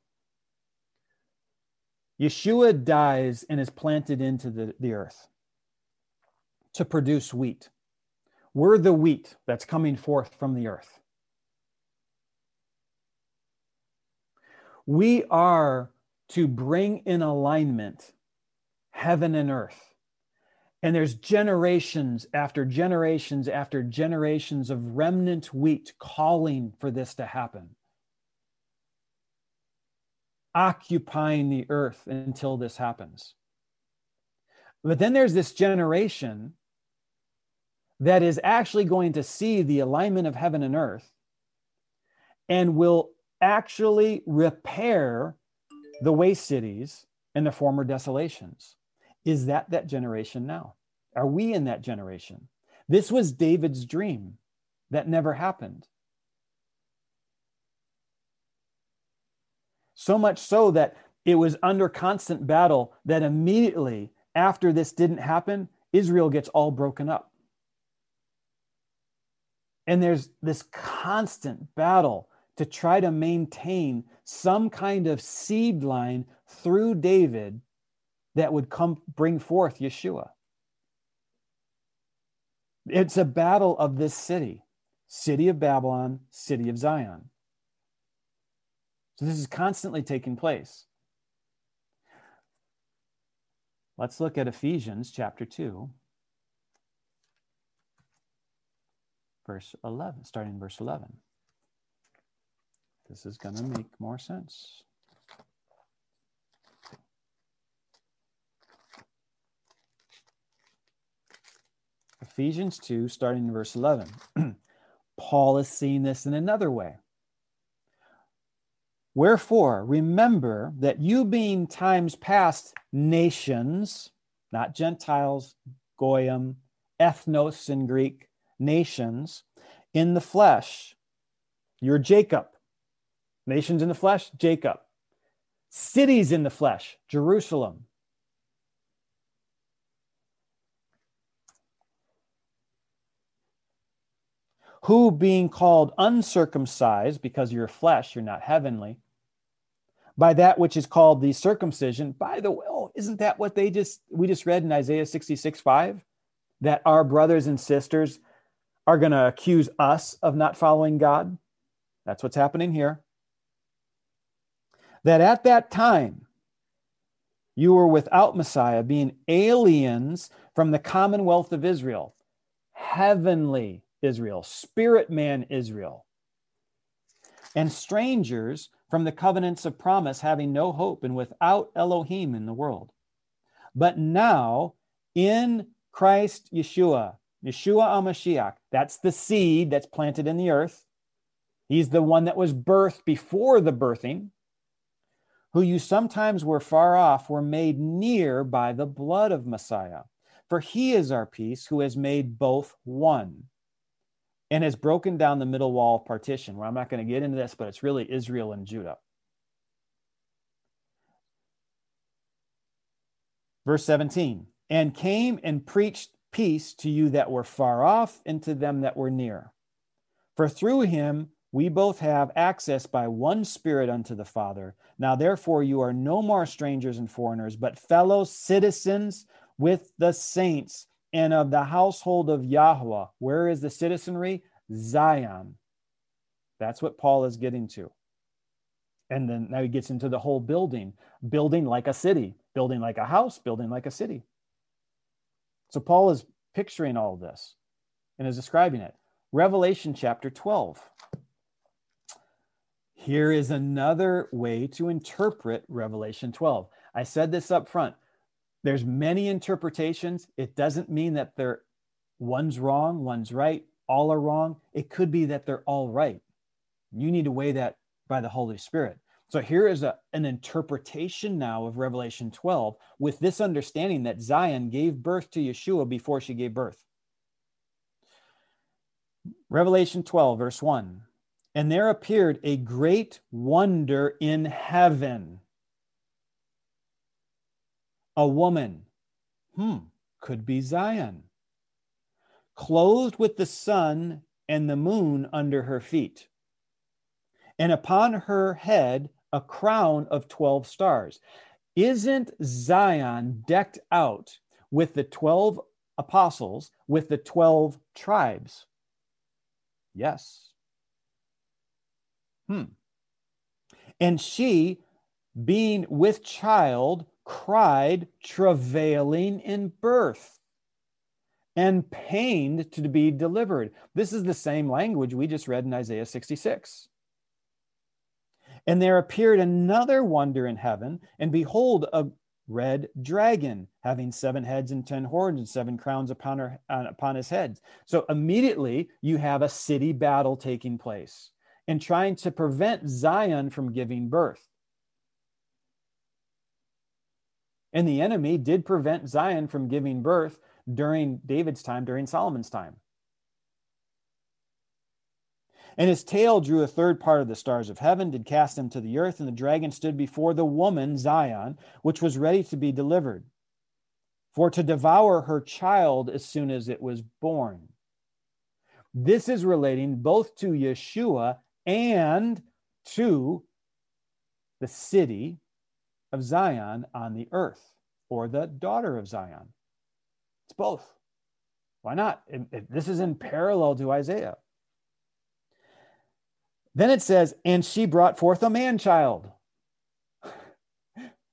Speaker 2: Yeshua dies and is planted into the, the earth to produce wheat. We're the wheat that's coming forth from the earth. We are to bring in alignment heaven and earth. And there's generations after generations after generations of remnant wheat calling for this to happen occupying the earth until this happens. But then there's this generation that is actually going to see the alignment of heaven and earth and will actually repair the waste cities and the former desolations. Is that that generation now? Are we in that generation? This was David's dream that never happened. So much so that it was under constant battle that immediately after this didn't happen, Israel gets all broken up. And there's this constant battle to try to maintain some kind of seed line through David that would come bring forth Yeshua. It's a battle of this city, city of Babylon, city of Zion. So this is constantly taking place. Let's look at Ephesians chapter 2, verse 11, starting verse 11. This is going to make more sense. Ephesians 2, starting in verse 11. Paul is seeing this in another way. Wherefore, remember that you being times past nations, not Gentiles, Goyim, ethnos in Greek, nations, in the flesh. You're Jacob. Nations in the flesh, Jacob. Cities in the flesh, Jerusalem. Who, being called uncircumcised, because you're flesh, you're not heavenly, by that which is called the circumcision. By the way, oh, isn't that what they just we just read in Isaiah 66 5? That our brothers and sisters are going to accuse us of not following God. That's what's happening here. That at that time you were without Messiah, being aliens from the commonwealth of Israel, heavenly Israel, spirit man Israel, and strangers from the covenants of promise, having no hope and without Elohim in the world. But now in Christ Yeshua, Yeshua HaMashiach, that's the seed that's planted in the earth. He's the one that was birthed before the birthing, who you sometimes were far off, were made near by the blood of Messiah. For he is our peace, who has made both one and has broken down the middle wall of partition. Where I'm not going to get into this, but it's really Israel and Judah. Verse 17, and came and preached peace to you that were far off and to them that were near. For through him we both have access by one Spirit unto the Father. Now, therefore, you are no more strangers and foreigners, but fellow citizens with the saints and of the household of Yahweh. Where is the citizenry? Zion. That's what Paul is getting to. And then now he gets into the whole building, building like a city, building like a house, building like a city. So Paul is picturing all this and is describing it. Revelation chapter 12. Here is another way to interpret Revelation 12. I said this up front there's many interpretations. It doesn't mean that they're one's wrong, one's right, all are wrong. It could be that they're all right. You need to weigh that by the Holy Spirit. So here is a, an interpretation now of Revelation 12 with this understanding that Zion gave birth to Yeshua before she gave birth. Revelation 12, verse 1. And there appeared a great wonder in heaven a woman. Hmm, could be Zion. Clothed with the sun and the moon under her feet, and upon her head a crown of 12 stars. Isn't Zion decked out with the 12 apostles, with the 12 tribes? Yes. Hmm. And she, being with child, cried, travailing in birth and pained to be delivered. This is the same language we just read in Isaiah 66. And there appeared another wonder in heaven, and behold, a red dragon having seven heads and ten horns and seven crowns upon, her, uh, upon his head. So immediately you have a city battle taking place and trying to prevent Zion from giving birth. And the enemy did prevent Zion from giving birth during David's time, during Solomon's time. And his tail drew a third part of the stars of heaven, did cast them to the earth, and the dragon stood before the woman, Zion, which was ready to be delivered, for to devour her child as soon as it was born. This is relating both to Yeshua and to the city of Zion on the earth or the daughter of Zion. It's both. Why not? It, it, this is in parallel to Isaiah. Then it says, and she brought forth a man child.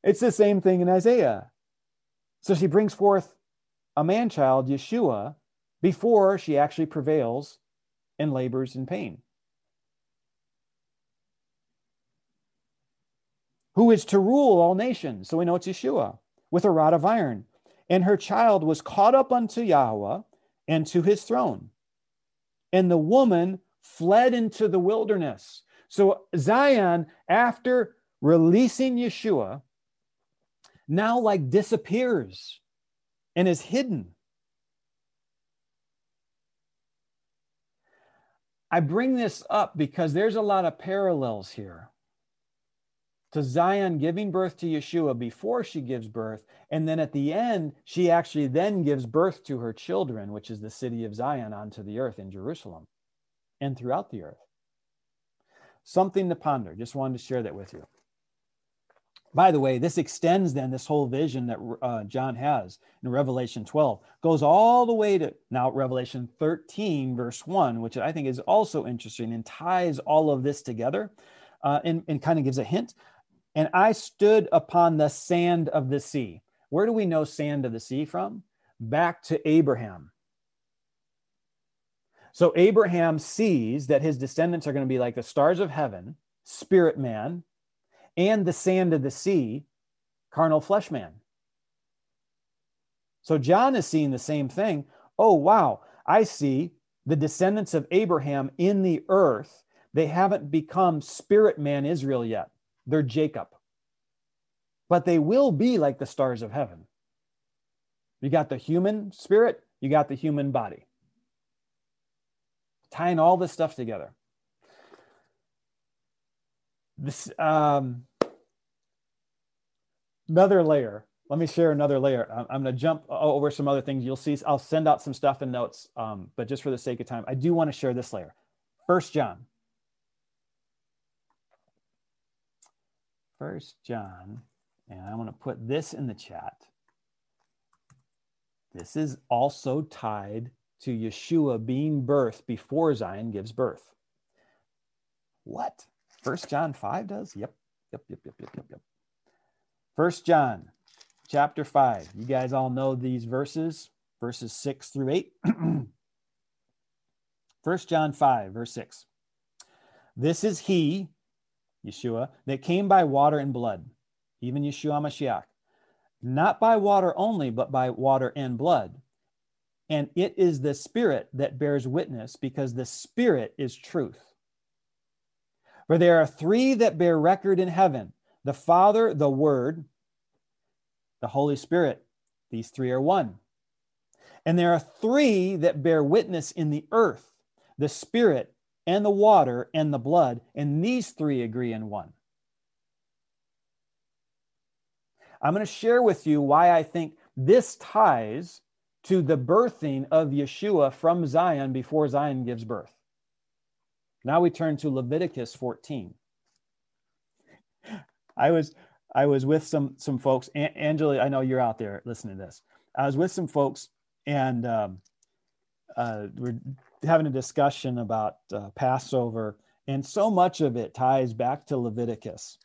Speaker 2: It's the same thing in Isaiah. So she brings forth a man child, Yeshua, before she actually prevails and labors in pain. Who is to rule all nations. So we know it's Yeshua with a rod of iron. And her child was caught up unto Yahweh and to his throne. And the woman fled into the wilderness. So Zion, after releasing Yeshua, now like disappears and is hidden. I bring this up because there's a lot of parallels here to Zion giving birth to Yeshua before she gives birth. And then at the end, she actually then gives birth to her children, which is the city of Zion onto the earth in Jerusalem and throughout the earth. Something to ponder. Just wanted to share that with you. By the way, this extends then this whole vision that uh, John has in Revelation 12, goes all the way to now Revelation 13, verse 1, which I think is also interesting and ties all of this together uh, and, and kind of gives a hint. And I stood upon the sand of the sea. Where do we know sand of the sea from? Back to Abraham. So Abraham sees that his descendants are going to be like the stars of heaven, spirit man, and the sand of the sea, carnal flesh man. So John is seeing the same thing. Oh, wow. I see the descendants of Abraham in the earth. They haven't become spirit man Israel yet. They're Jacob. But they will be like the stars of heaven. You got the human spirit, you got the human body. Tying all this stuff together. This um, another layer. Let me share another layer. I'm, I'm going to jump over some other things. You'll see. I'll send out some stuff in notes, um, but just for the sake of time, I do want to share this layer. First John. First John, and I'm going to put this in the chat. This is also tied to Yeshua being birthed before Zion gives birth. What? First John 5 does? Yep. Yep, yep, yep, yep, yep, yep. First John chapter 5. You guys all know these verses, verses 6 through 8. First John 5, verse 6. This is he, Yeshua, that came by water and blood, even Yeshua Mashiach, not by water only, but by water and blood. And it is the Spirit that bears witness, because the Spirit is truth. For there are three that bear record in heaven the Father, the Word, the Holy Spirit. These three are one. And there are three that bear witness in the earth the Spirit, and the water and the blood, and these three agree in one. I'm going to share with you why I think this ties to the birthing of Yeshua from Zion before Zion gives birth. Now we turn to Leviticus 14. I was I was with some some folks. A- Angela, I know you're out there listening to this. I was with some folks, and um, uh, we're having a discussion about uh, Passover, and so much of it ties back to Leviticus.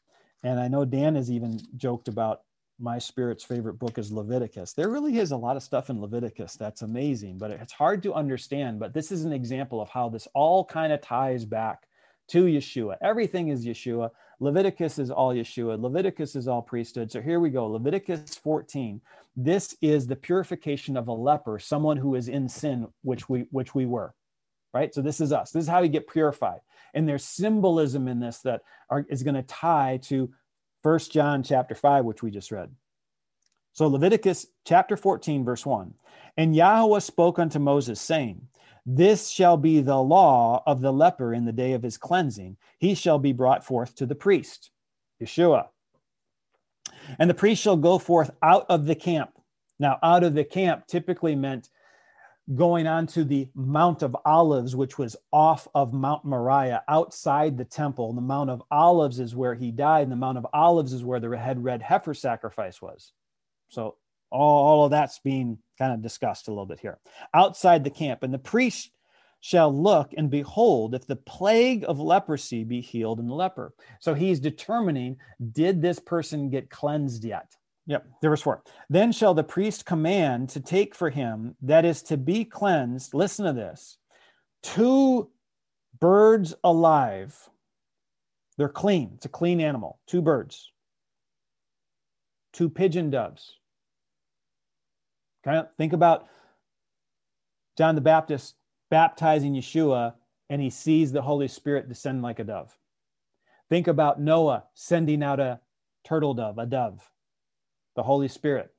Speaker 2: And I know Dan has even joked about my spirit's favorite book is Leviticus. There really is a lot of stuff in Leviticus that's amazing, but it's hard to understand. But this is an example of how this all kind of ties back to Yeshua. Everything is Yeshua. Leviticus is all Yeshua. Leviticus is all priesthood. So here we go. Leviticus 14. This is the purification of a leper, someone who is in sin, which we which we were right? So this is us. This is how we get purified. And there's symbolism in this that are, is going to tie to First John chapter 5, which we just read. So Leviticus chapter 14, verse 1. And Yahweh spoke unto Moses, saying, This shall be the law of the leper in the day of his cleansing. He shall be brought forth to the priest, Yeshua. And the priest shall go forth out of the camp. Now, out of the camp typically meant going on to the Mount of Olives, which was off of Mount Moriah, outside the temple. The Mount of Olives is where he died, and the Mount of Olives is where the head red heifer sacrifice was. So all, all of that's being kind of discussed a little bit here. Outside the camp, and the priest shall look and behold if the plague of leprosy be healed in the leper. So he's determining did this person get cleansed yet? Yep, there was 4. Then shall the priest command to take for him, that is to be cleansed, listen to this, two birds alive. They're clean. It's a clean animal. Two birds. Two pigeon doves. Kind of think about John the Baptist baptizing Yeshua and he sees the Holy Spirit descend like a dove. Think about Noah sending out a turtle dove, a dove the Holy Spirit.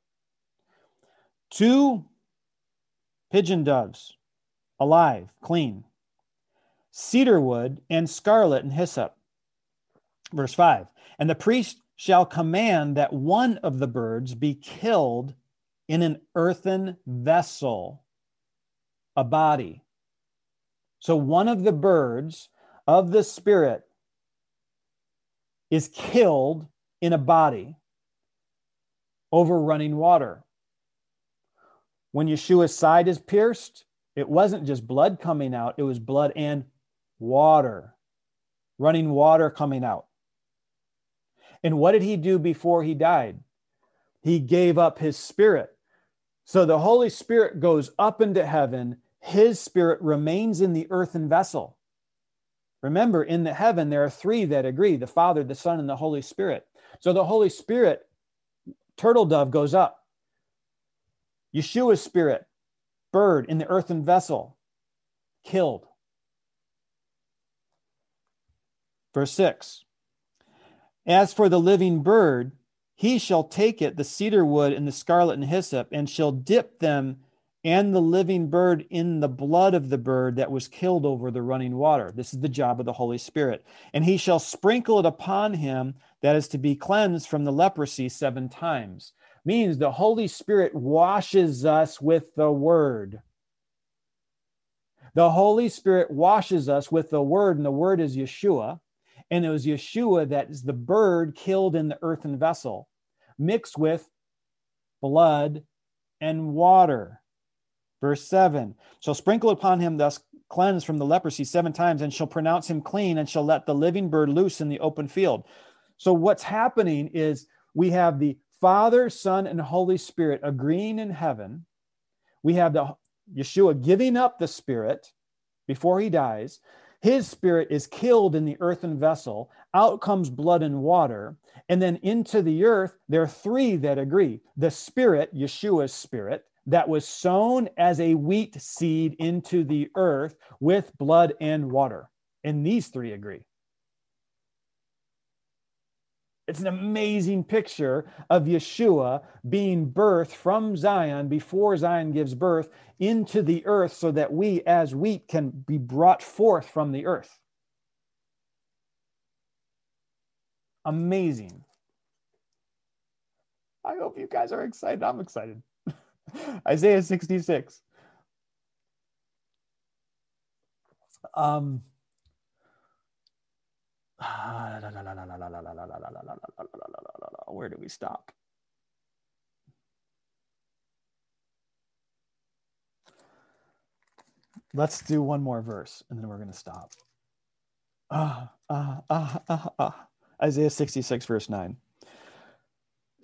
Speaker 2: Two pigeon doves, alive, clean. cedar wood, and scarlet and hyssop. Verse 5 And the priest shall command that one of the birds be killed in an earthen vessel, a body. So one of the birds of the Spirit is killed in a body over running water. When Yeshua's side is pierced, it wasn't just blood coming out, it was blood and water, running water coming out. And what did he do before he died? He gave up his spirit. So the Holy Spirit goes up into heaven, his spirit remains in the earthen vessel. Remember, in the heaven, there are three that agree the Father, the Son, and the Holy Spirit. So the Holy Spirit, turtle dove, goes up. Yeshua's spirit, bird in the earthen vessel, killed. Verse 6 As for the living bird, he shall take it, the cedar wood and the scarlet and hyssop, and shall dip them and the living bird in the blood of the bird that was killed over the running water. This is the job of the Holy Spirit. And he shall sprinkle it upon him that is to be cleansed from the leprosy seven times. Means the Holy Spirit washes us with the word. The Holy Spirit washes us with the word, and the word is Yeshua. And it was Yeshua that is the bird killed in the earthen vessel, mixed with blood and water. Verse 7 shall sprinkle upon him thus cleansed from the leprosy seven times, and shall pronounce him clean, and shall let the living bird loose in the open field. So, what's happening is we have the Father, Son, and Holy Spirit agreeing in heaven. We have the Yeshua giving up the Spirit before he dies. His spirit is killed in the earthen vessel. Out comes blood and water. And then into the earth, there are three that agree the spirit, Yeshua's spirit, that was sown as a wheat seed into the earth with blood and water. And these three agree. It's an amazing picture of Yeshua being birthed from Zion before Zion gives birth into the earth so that we as wheat can be brought forth from the earth. Amazing. I hope you guys are excited. I'm excited. Isaiah 66. Um, where do we stop? Let's do one more verse and then we're going to stop. Ah, ah, ah, ah, ah. Isaiah 66, verse 9.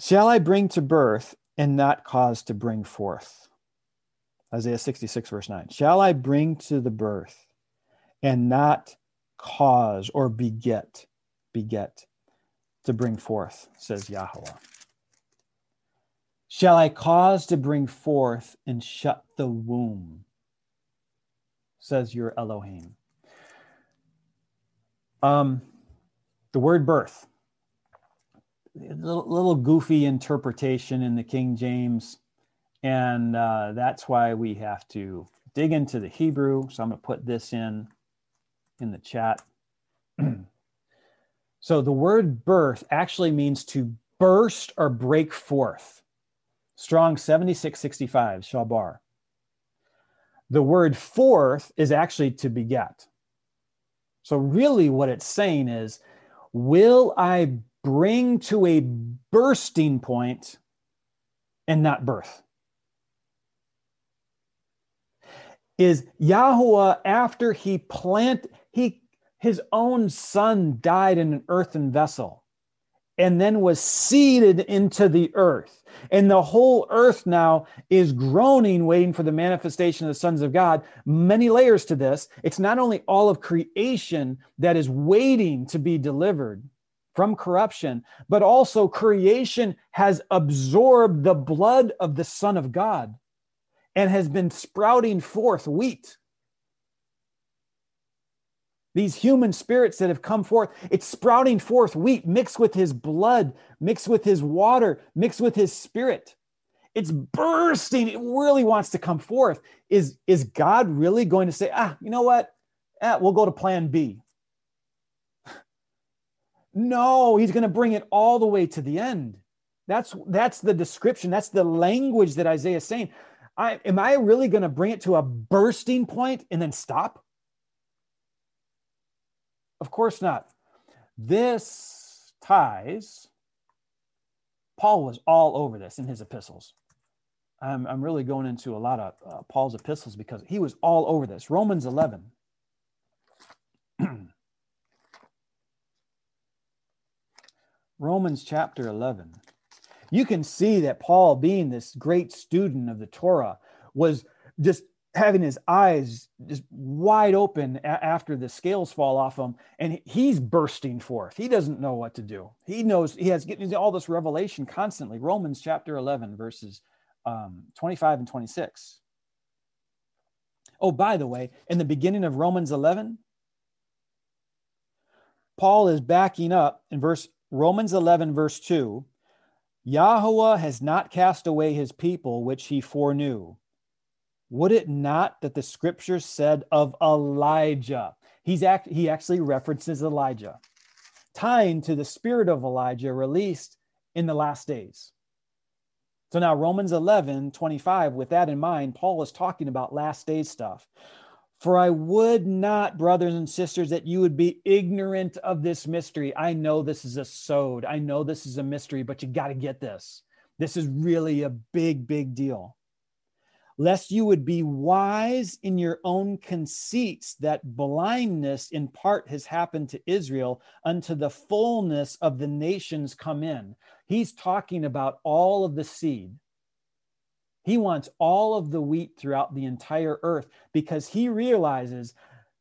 Speaker 2: Shall I bring to birth and not cause to bring forth? Isaiah 66, verse 9. Shall I bring to the birth and not cause or beget, beget to bring forth, says Yahweh. Shall I cause to bring forth and shut the womb, says your Elohim. Um, the word birth, little, little goofy interpretation in the King James, and uh, that's why we have to dig into the Hebrew. So I'm going to put this in in the chat. so the word birth actually means to burst or break forth. Strong 7665, Shabar. The word forth is actually to beget. So, really, what it's saying is, will I bring to a bursting point and not birth? Is Yahweh after he plant he his own son died in an earthen vessel and then was seeded into the earth. And the whole earth now is groaning, waiting for the manifestation of the sons of God. Many layers to this. It's not only all of creation that is waiting to be delivered from corruption, but also creation has absorbed the blood of the Son of God and has been sprouting forth wheat these human spirits that have come forth, it's sprouting forth wheat mixed with his blood, mixed with his water, mixed with his spirit. It's bursting. It really wants to come forth. Is, is God really going to say, ah, you know what? Eh, we'll go to plan B. no, he's going to bring it all the way to the end. That's that's the description. That's the language that Isaiah is saying. I, am I really going to bring it to a bursting point and then stop? Of course not. This ties. Paul was all over this in his epistles. I'm, I'm really going into a lot of uh, Paul's epistles because he was all over this. Romans 11. Romans chapter 11 you can see that Paul, being this great student of the Torah, was just having his eyes just wide open after the scales fall off him and he's bursting forth. He doesn't know what to do. He knows he has getting all this revelation constantly. Romans chapter 11 verses um, 25 and 26 oh by the way in the beginning of romans 11 paul is backing up in verse romans 11 verse 2 Yahweh has not cast away his people, which he foreknew. Would it not that the scripture said of Elijah? He's act, he actually references Elijah, tying to the spirit of Elijah released in the last days. So now, Romans 11, 25, with that in mind, Paul is talking about last days stuff. For I would not, brothers and sisters, that you would be ignorant of this mystery. I know this is a sode. I know this is a mystery, but you got to get this. This is really a big, big deal. Lest you would be wise in your own conceits, that blindness in part has happened to Israel unto the fullness of the nations come in. He's talking about all of the seed he wants all of the wheat throughout the entire earth because he realizes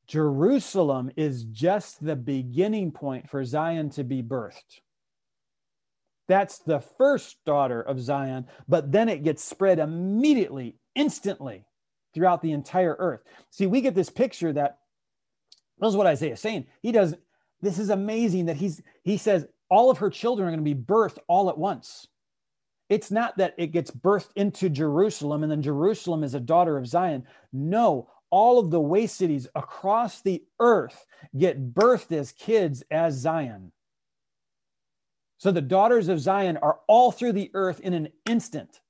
Speaker 2: Jerusalem is just the beginning point for Zion to be birthed. That's the first daughter of Zion, but then it gets spread immediately, instantly throughout the entire earth. See, we get this picture that this is what Isaiah is saying. He does this is amazing that he's he says all of her children are going to be birthed all at once. It's not that it gets birthed into Jerusalem and then Jerusalem is a daughter of Zion. No, all of the way cities across the earth get birthed as kids as Zion. So the daughters of Zion are all through the earth in an instant.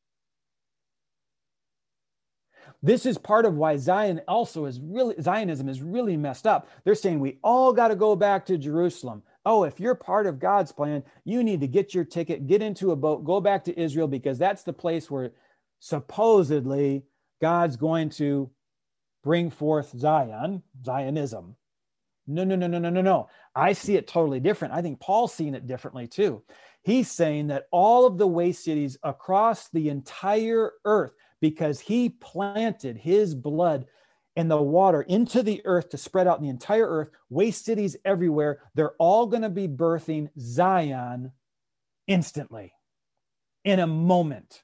Speaker 2: This is part of why Zion also is really Zionism is really messed up. They're saying we all got to go back to Jerusalem oh, if you're part of God's plan, you need to get your ticket, get into a boat, go back to Israel because that's the place where supposedly God's going to bring forth Zion, Zionism. No, no, no, no, no, no, no. I see it totally different. I think Paul's seeing it differently too. He's saying that all of the way cities across the entire earth, because he planted his blood and the water into the earth to spread out in the entire earth, waste cities everywhere. They're all going to be birthing Zion instantly, in a moment.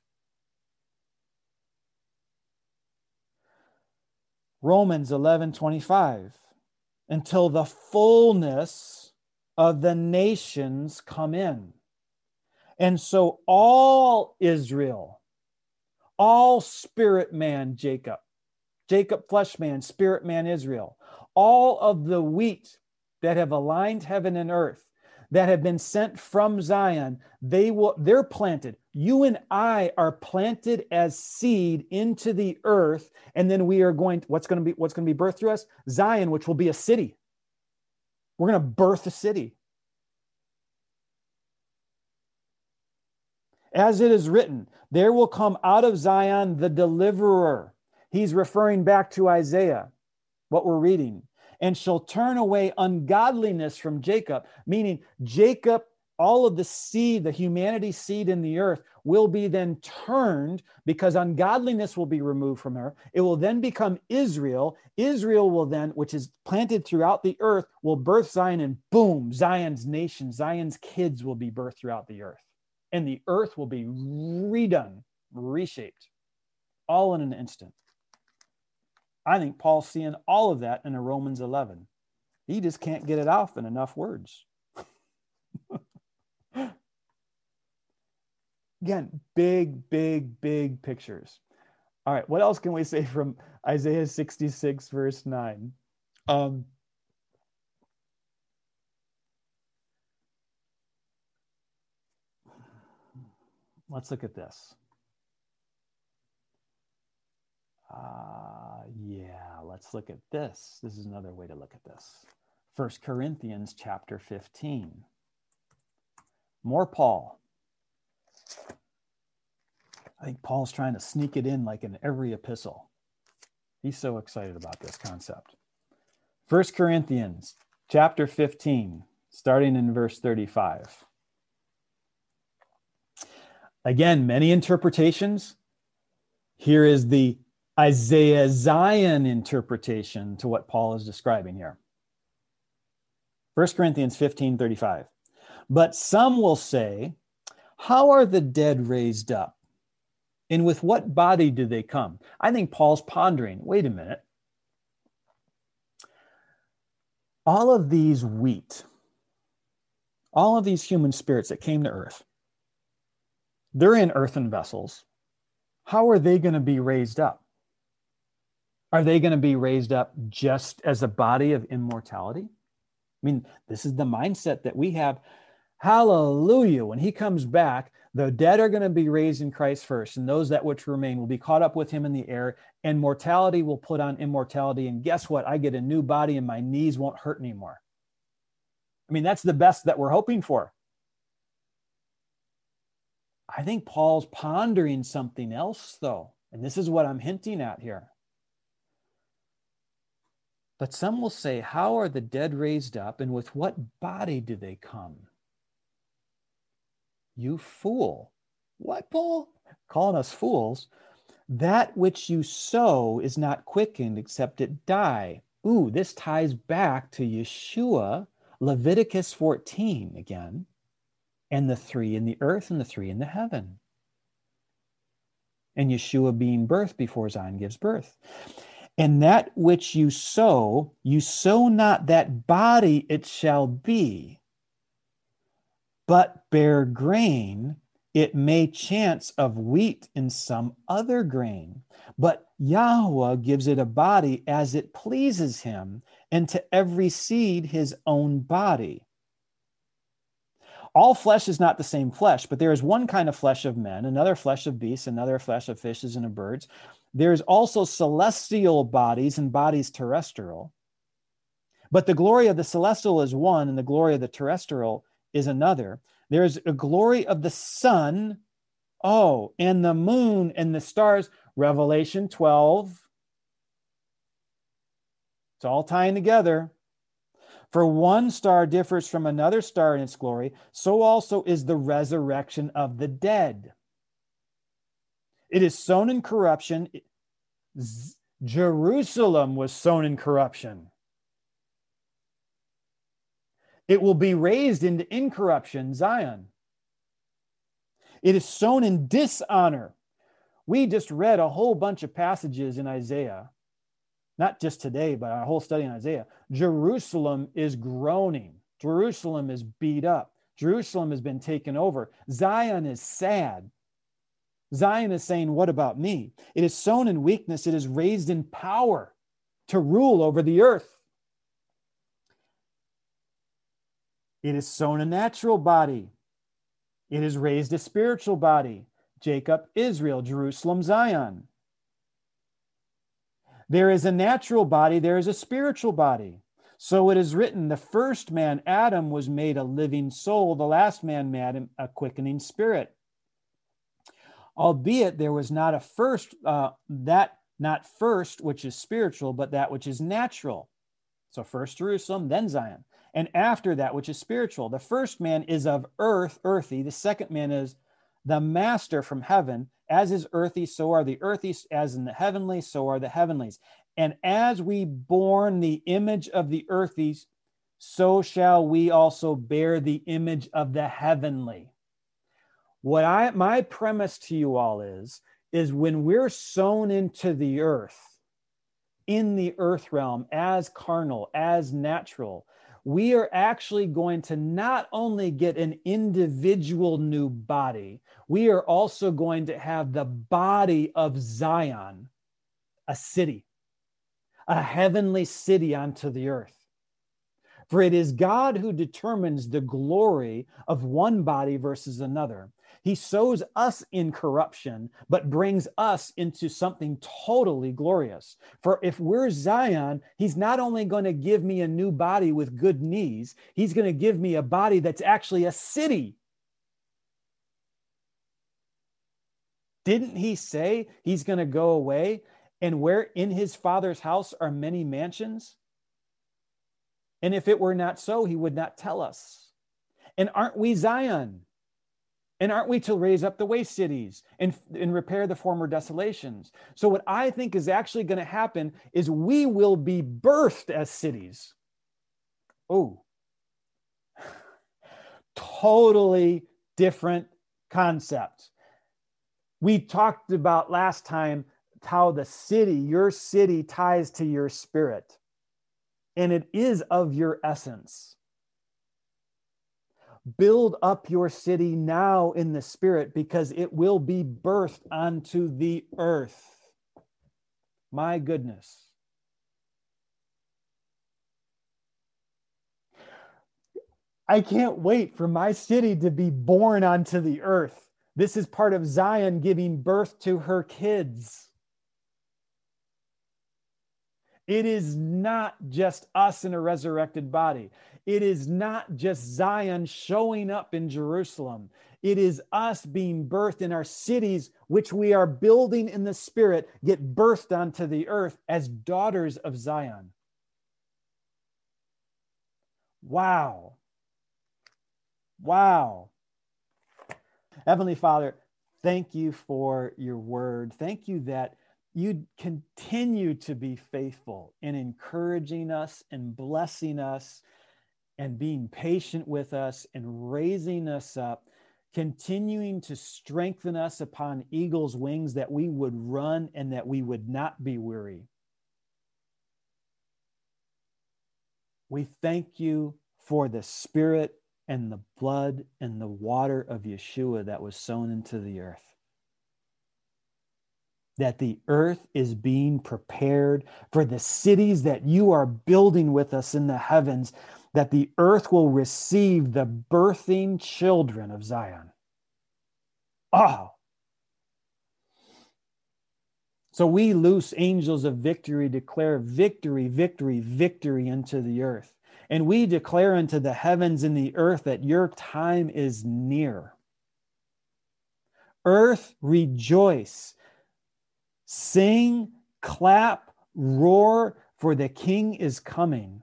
Speaker 2: Romans 11 25, until the fullness of the nations come in. And so all Israel, all spirit man Jacob, Jacob, flesh man, spirit man, Israel, all of the wheat that have aligned heaven and earth, that have been sent from Zion, they will they're planted. You and I are planted as seed into the earth, and then we are going. What's going to be what's going to be birthed through us? Zion, which will be a city. We're going to birth a city. As it is written, there will come out of Zion the deliverer He's referring back to Isaiah, what we're reading. And shall turn away ungodliness from Jacob, meaning Jacob, all of the seed, the humanity seed in the earth, will be then turned because ungodliness will be removed from her. It will then become Israel. Israel will then, which is planted throughout the earth, will birth Zion, and boom, Zion's nation, Zion's kids will be birthed throughout the earth. And the earth will be redone, reshaped, all in an instant. I think Paul's seeing all of that in Romans 11. He just can't get it off in enough words. Again, big, big, big pictures. All right, what else can we say from Isaiah 66, verse 9? Um, let's look at this. Uh, yeah, let's look at this. This is another way to look at this. First Corinthians chapter 15. More Paul. I think Paul's trying to sneak it in like in every epistle. He's so excited about this concept. First Corinthians chapter 15, starting in verse 35. Again, many interpretations. Here is the Isaiah Zion interpretation to what Paul is describing here. 1 Corinthians 15 35. But some will say, How are the dead raised up? And with what body do they come? I think Paul's pondering wait a minute. All of these wheat, all of these human spirits that came to earth, they're in earthen vessels. How are they going to be raised up? Are they going to be raised up just as a body of immortality? I mean, this is the mindset that we have. Hallelujah. When he comes back, the dead are going to be raised in Christ first, and those that which remain will be caught up with him in the air, and mortality will put on immortality. And guess what? I get a new body, and my knees won't hurt anymore. I mean, that's the best that we're hoping for. I think Paul's pondering something else, though. And this is what I'm hinting at here. But some will say, How are the dead raised up, and with what body do they come? You fool. What, Paul? Calling us fools. That which you sow is not quickened except it die. Ooh, this ties back to Yeshua, Leviticus 14 again, and the three in the earth and the three in the heaven. And Yeshua being birthed before Zion gives birth. And that which you sow, you sow not that body it shall be, but bare grain, it may chance of wheat in some other grain. But Yahweh gives it a body as it pleases him, and to every seed his own body. All flesh is not the same flesh, but there is one kind of flesh of men, another flesh of beasts, another flesh of fishes and of birds. There is also celestial bodies and bodies terrestrial. But the glory of the celestial is one, and the glory of the terrestrial is another. There is a glory of the sun, oh, and the moon and the stars. Revelation 12. It's all tying together. For one star differs from another star in its glory, so also is the resurrection of the dead. It is sown in corruption. Jerusalem was sown in corruption. It will be raised into incorruption, Zion. It is sown in dishonor. We just read a whole bunch of passages in Isaiah, not just today, but our whole study in Isaiah. Jerusalem is groaning, Jerusalem is beat up, Jerusalem has been taken over. Zion is sad. Zion is saying, What about me? It is sown in weakness, it is raised in power to rule over the earth. It is sown a natural body. It is raised a spiritual body. Jacob, Israel, Jerusalem, Zion. There is a natural body, there is a spiritual body. So it is written the first man, Adam, was made a living soul, the last man, Adam, a quickening spirit. Albeit there was not a first, uh, that not first, which is spiritual, but that which is natural. So first Jerusalem, then Zion and after that which is spiritual. The first man is of earth, earthy. The second man is the master from heaven. As is earthy, so are the earthy, as in the heavenly, so are the heavenlies. And as we born the image of the earthy, so shall we also bear the image of the heavenly. What I my premise to you all is is when we're sown into the earth, in the earth realm as carnal, as natural, we are actually going to not only get an individual new body, we are also going to have the body of Zion, a city, a heavenly city onto the earth. For it is God who determines the glory of one body versus another. He sows us in corruption, but brings us into something totally glorious. For if we're Zion, he's not only going to give me a new body with good knees, he's going to give me a body that's actually a city. Didn't he say he's going to go away and where in his father's house are many mansions? And if it were not so, he would not tell us. And aren't we Zion? And aren't we to raise up the waste cities and, and repair the former desolations? So, what I think is actually going to happen is we will be birthed as cities. Oh, totally different concept. We talked about last time how the city, your city, ties to your spirit, and it is of your essence. Build up your city now in the spirit because it will be birthed onto the earth. My goodness. I can't wait for my city to be born onto the earth. This is part of Zion giving birth to her kids. It is not just us in a resurrected body. It is not just Zion showing up in Jerusalem. It is us being birthed in our cities, which we are building in the spirit, get birthed onto the earth as daughters of Zion. Wow. Wow. Heavenly Father, thank you for your word. Thank you that you continue to be faithful in encouraging us and blessing us and being patient with us and raising us up, continuing to strengthen us upon eagle's wings that we would run and that we would not be weary. We thank you for the spirit and the blood and the water of Yeshua that was sown into the earth. That the earth is being prepared for the cities that you are building with us in the heavens, that the earth will receive the birthing children of Zion. Oh. So we loose angels of victory declare victory, victory, victory into the earth. And we declare unto the heavens and the earth that your time is near. Earth, rejoice. Sing, clap, roar, for the king is coming.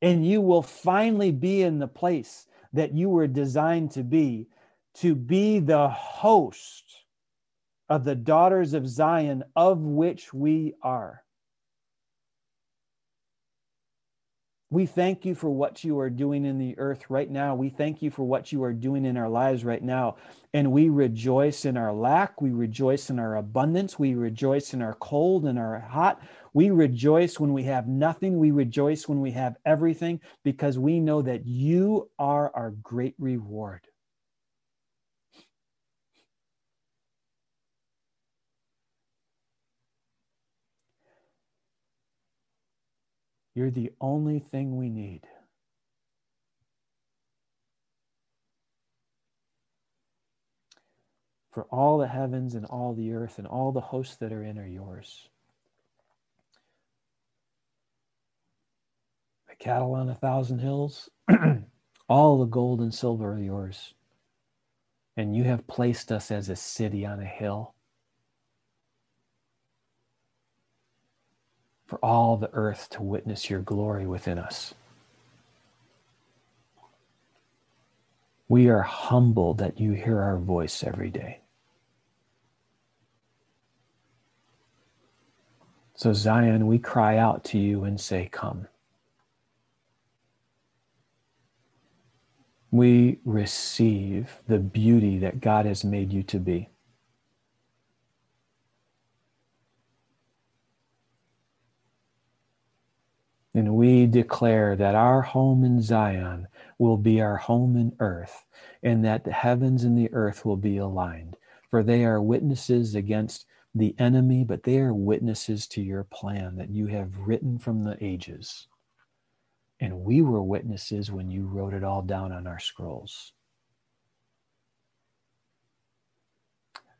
Speaker 2: And you will finally be in the place that you were designed to be, to be the host of the daughters of Zion, of which we are. We thank you for what you are doing in the earth right now. We thank you for what you are doing in our lives right now. And we rejoice in our lack. We rejoice in our abundance. We rejoice in our cold and our hot. We rejoice when we have nothing. We rejoice when we have everything because we know that you are our great reward. You're the only thing we need. For all the heavens and all the earth and all the hosts that are in are yours. The cattle on a thousand hills, all the gold and silver are yours. And you have placed us as a city on a hill for all the earth to witness your glory within us. We are humbled that you hear our voice every day. So, Zion, we cry out to you and say, Come. We receive the beauty that God has made you to be. And we declare that our home in Zion will be our home in earth, and that the heavens and the earth will be aligned. For they are witnesses against the enemy, but they are witnesses to your plan that you have written from the ages. And we were witnesses when you wrote it all down on our scrolls.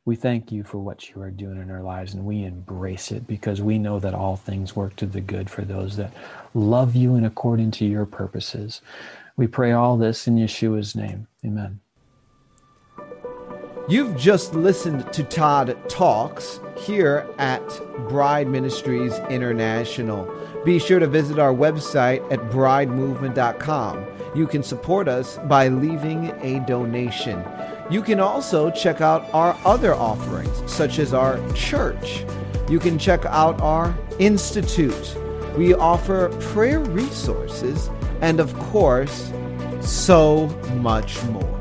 Speaker 2: We thank you for what you are doing in our lives and we embrace it because we know that all things work to the good for those that love you and according to your purposes. We pray all this in Yeshua's name. Amen.
Speaker 1: You've just listened to Todd Talks here at Bride Ministries International. Be sure to visit our website at bridemovement.com. You can support us by leaving a donation. You can also check out our other offerings, such as our church. You can check out our institute. We offer prayer resources and, of course, so much more.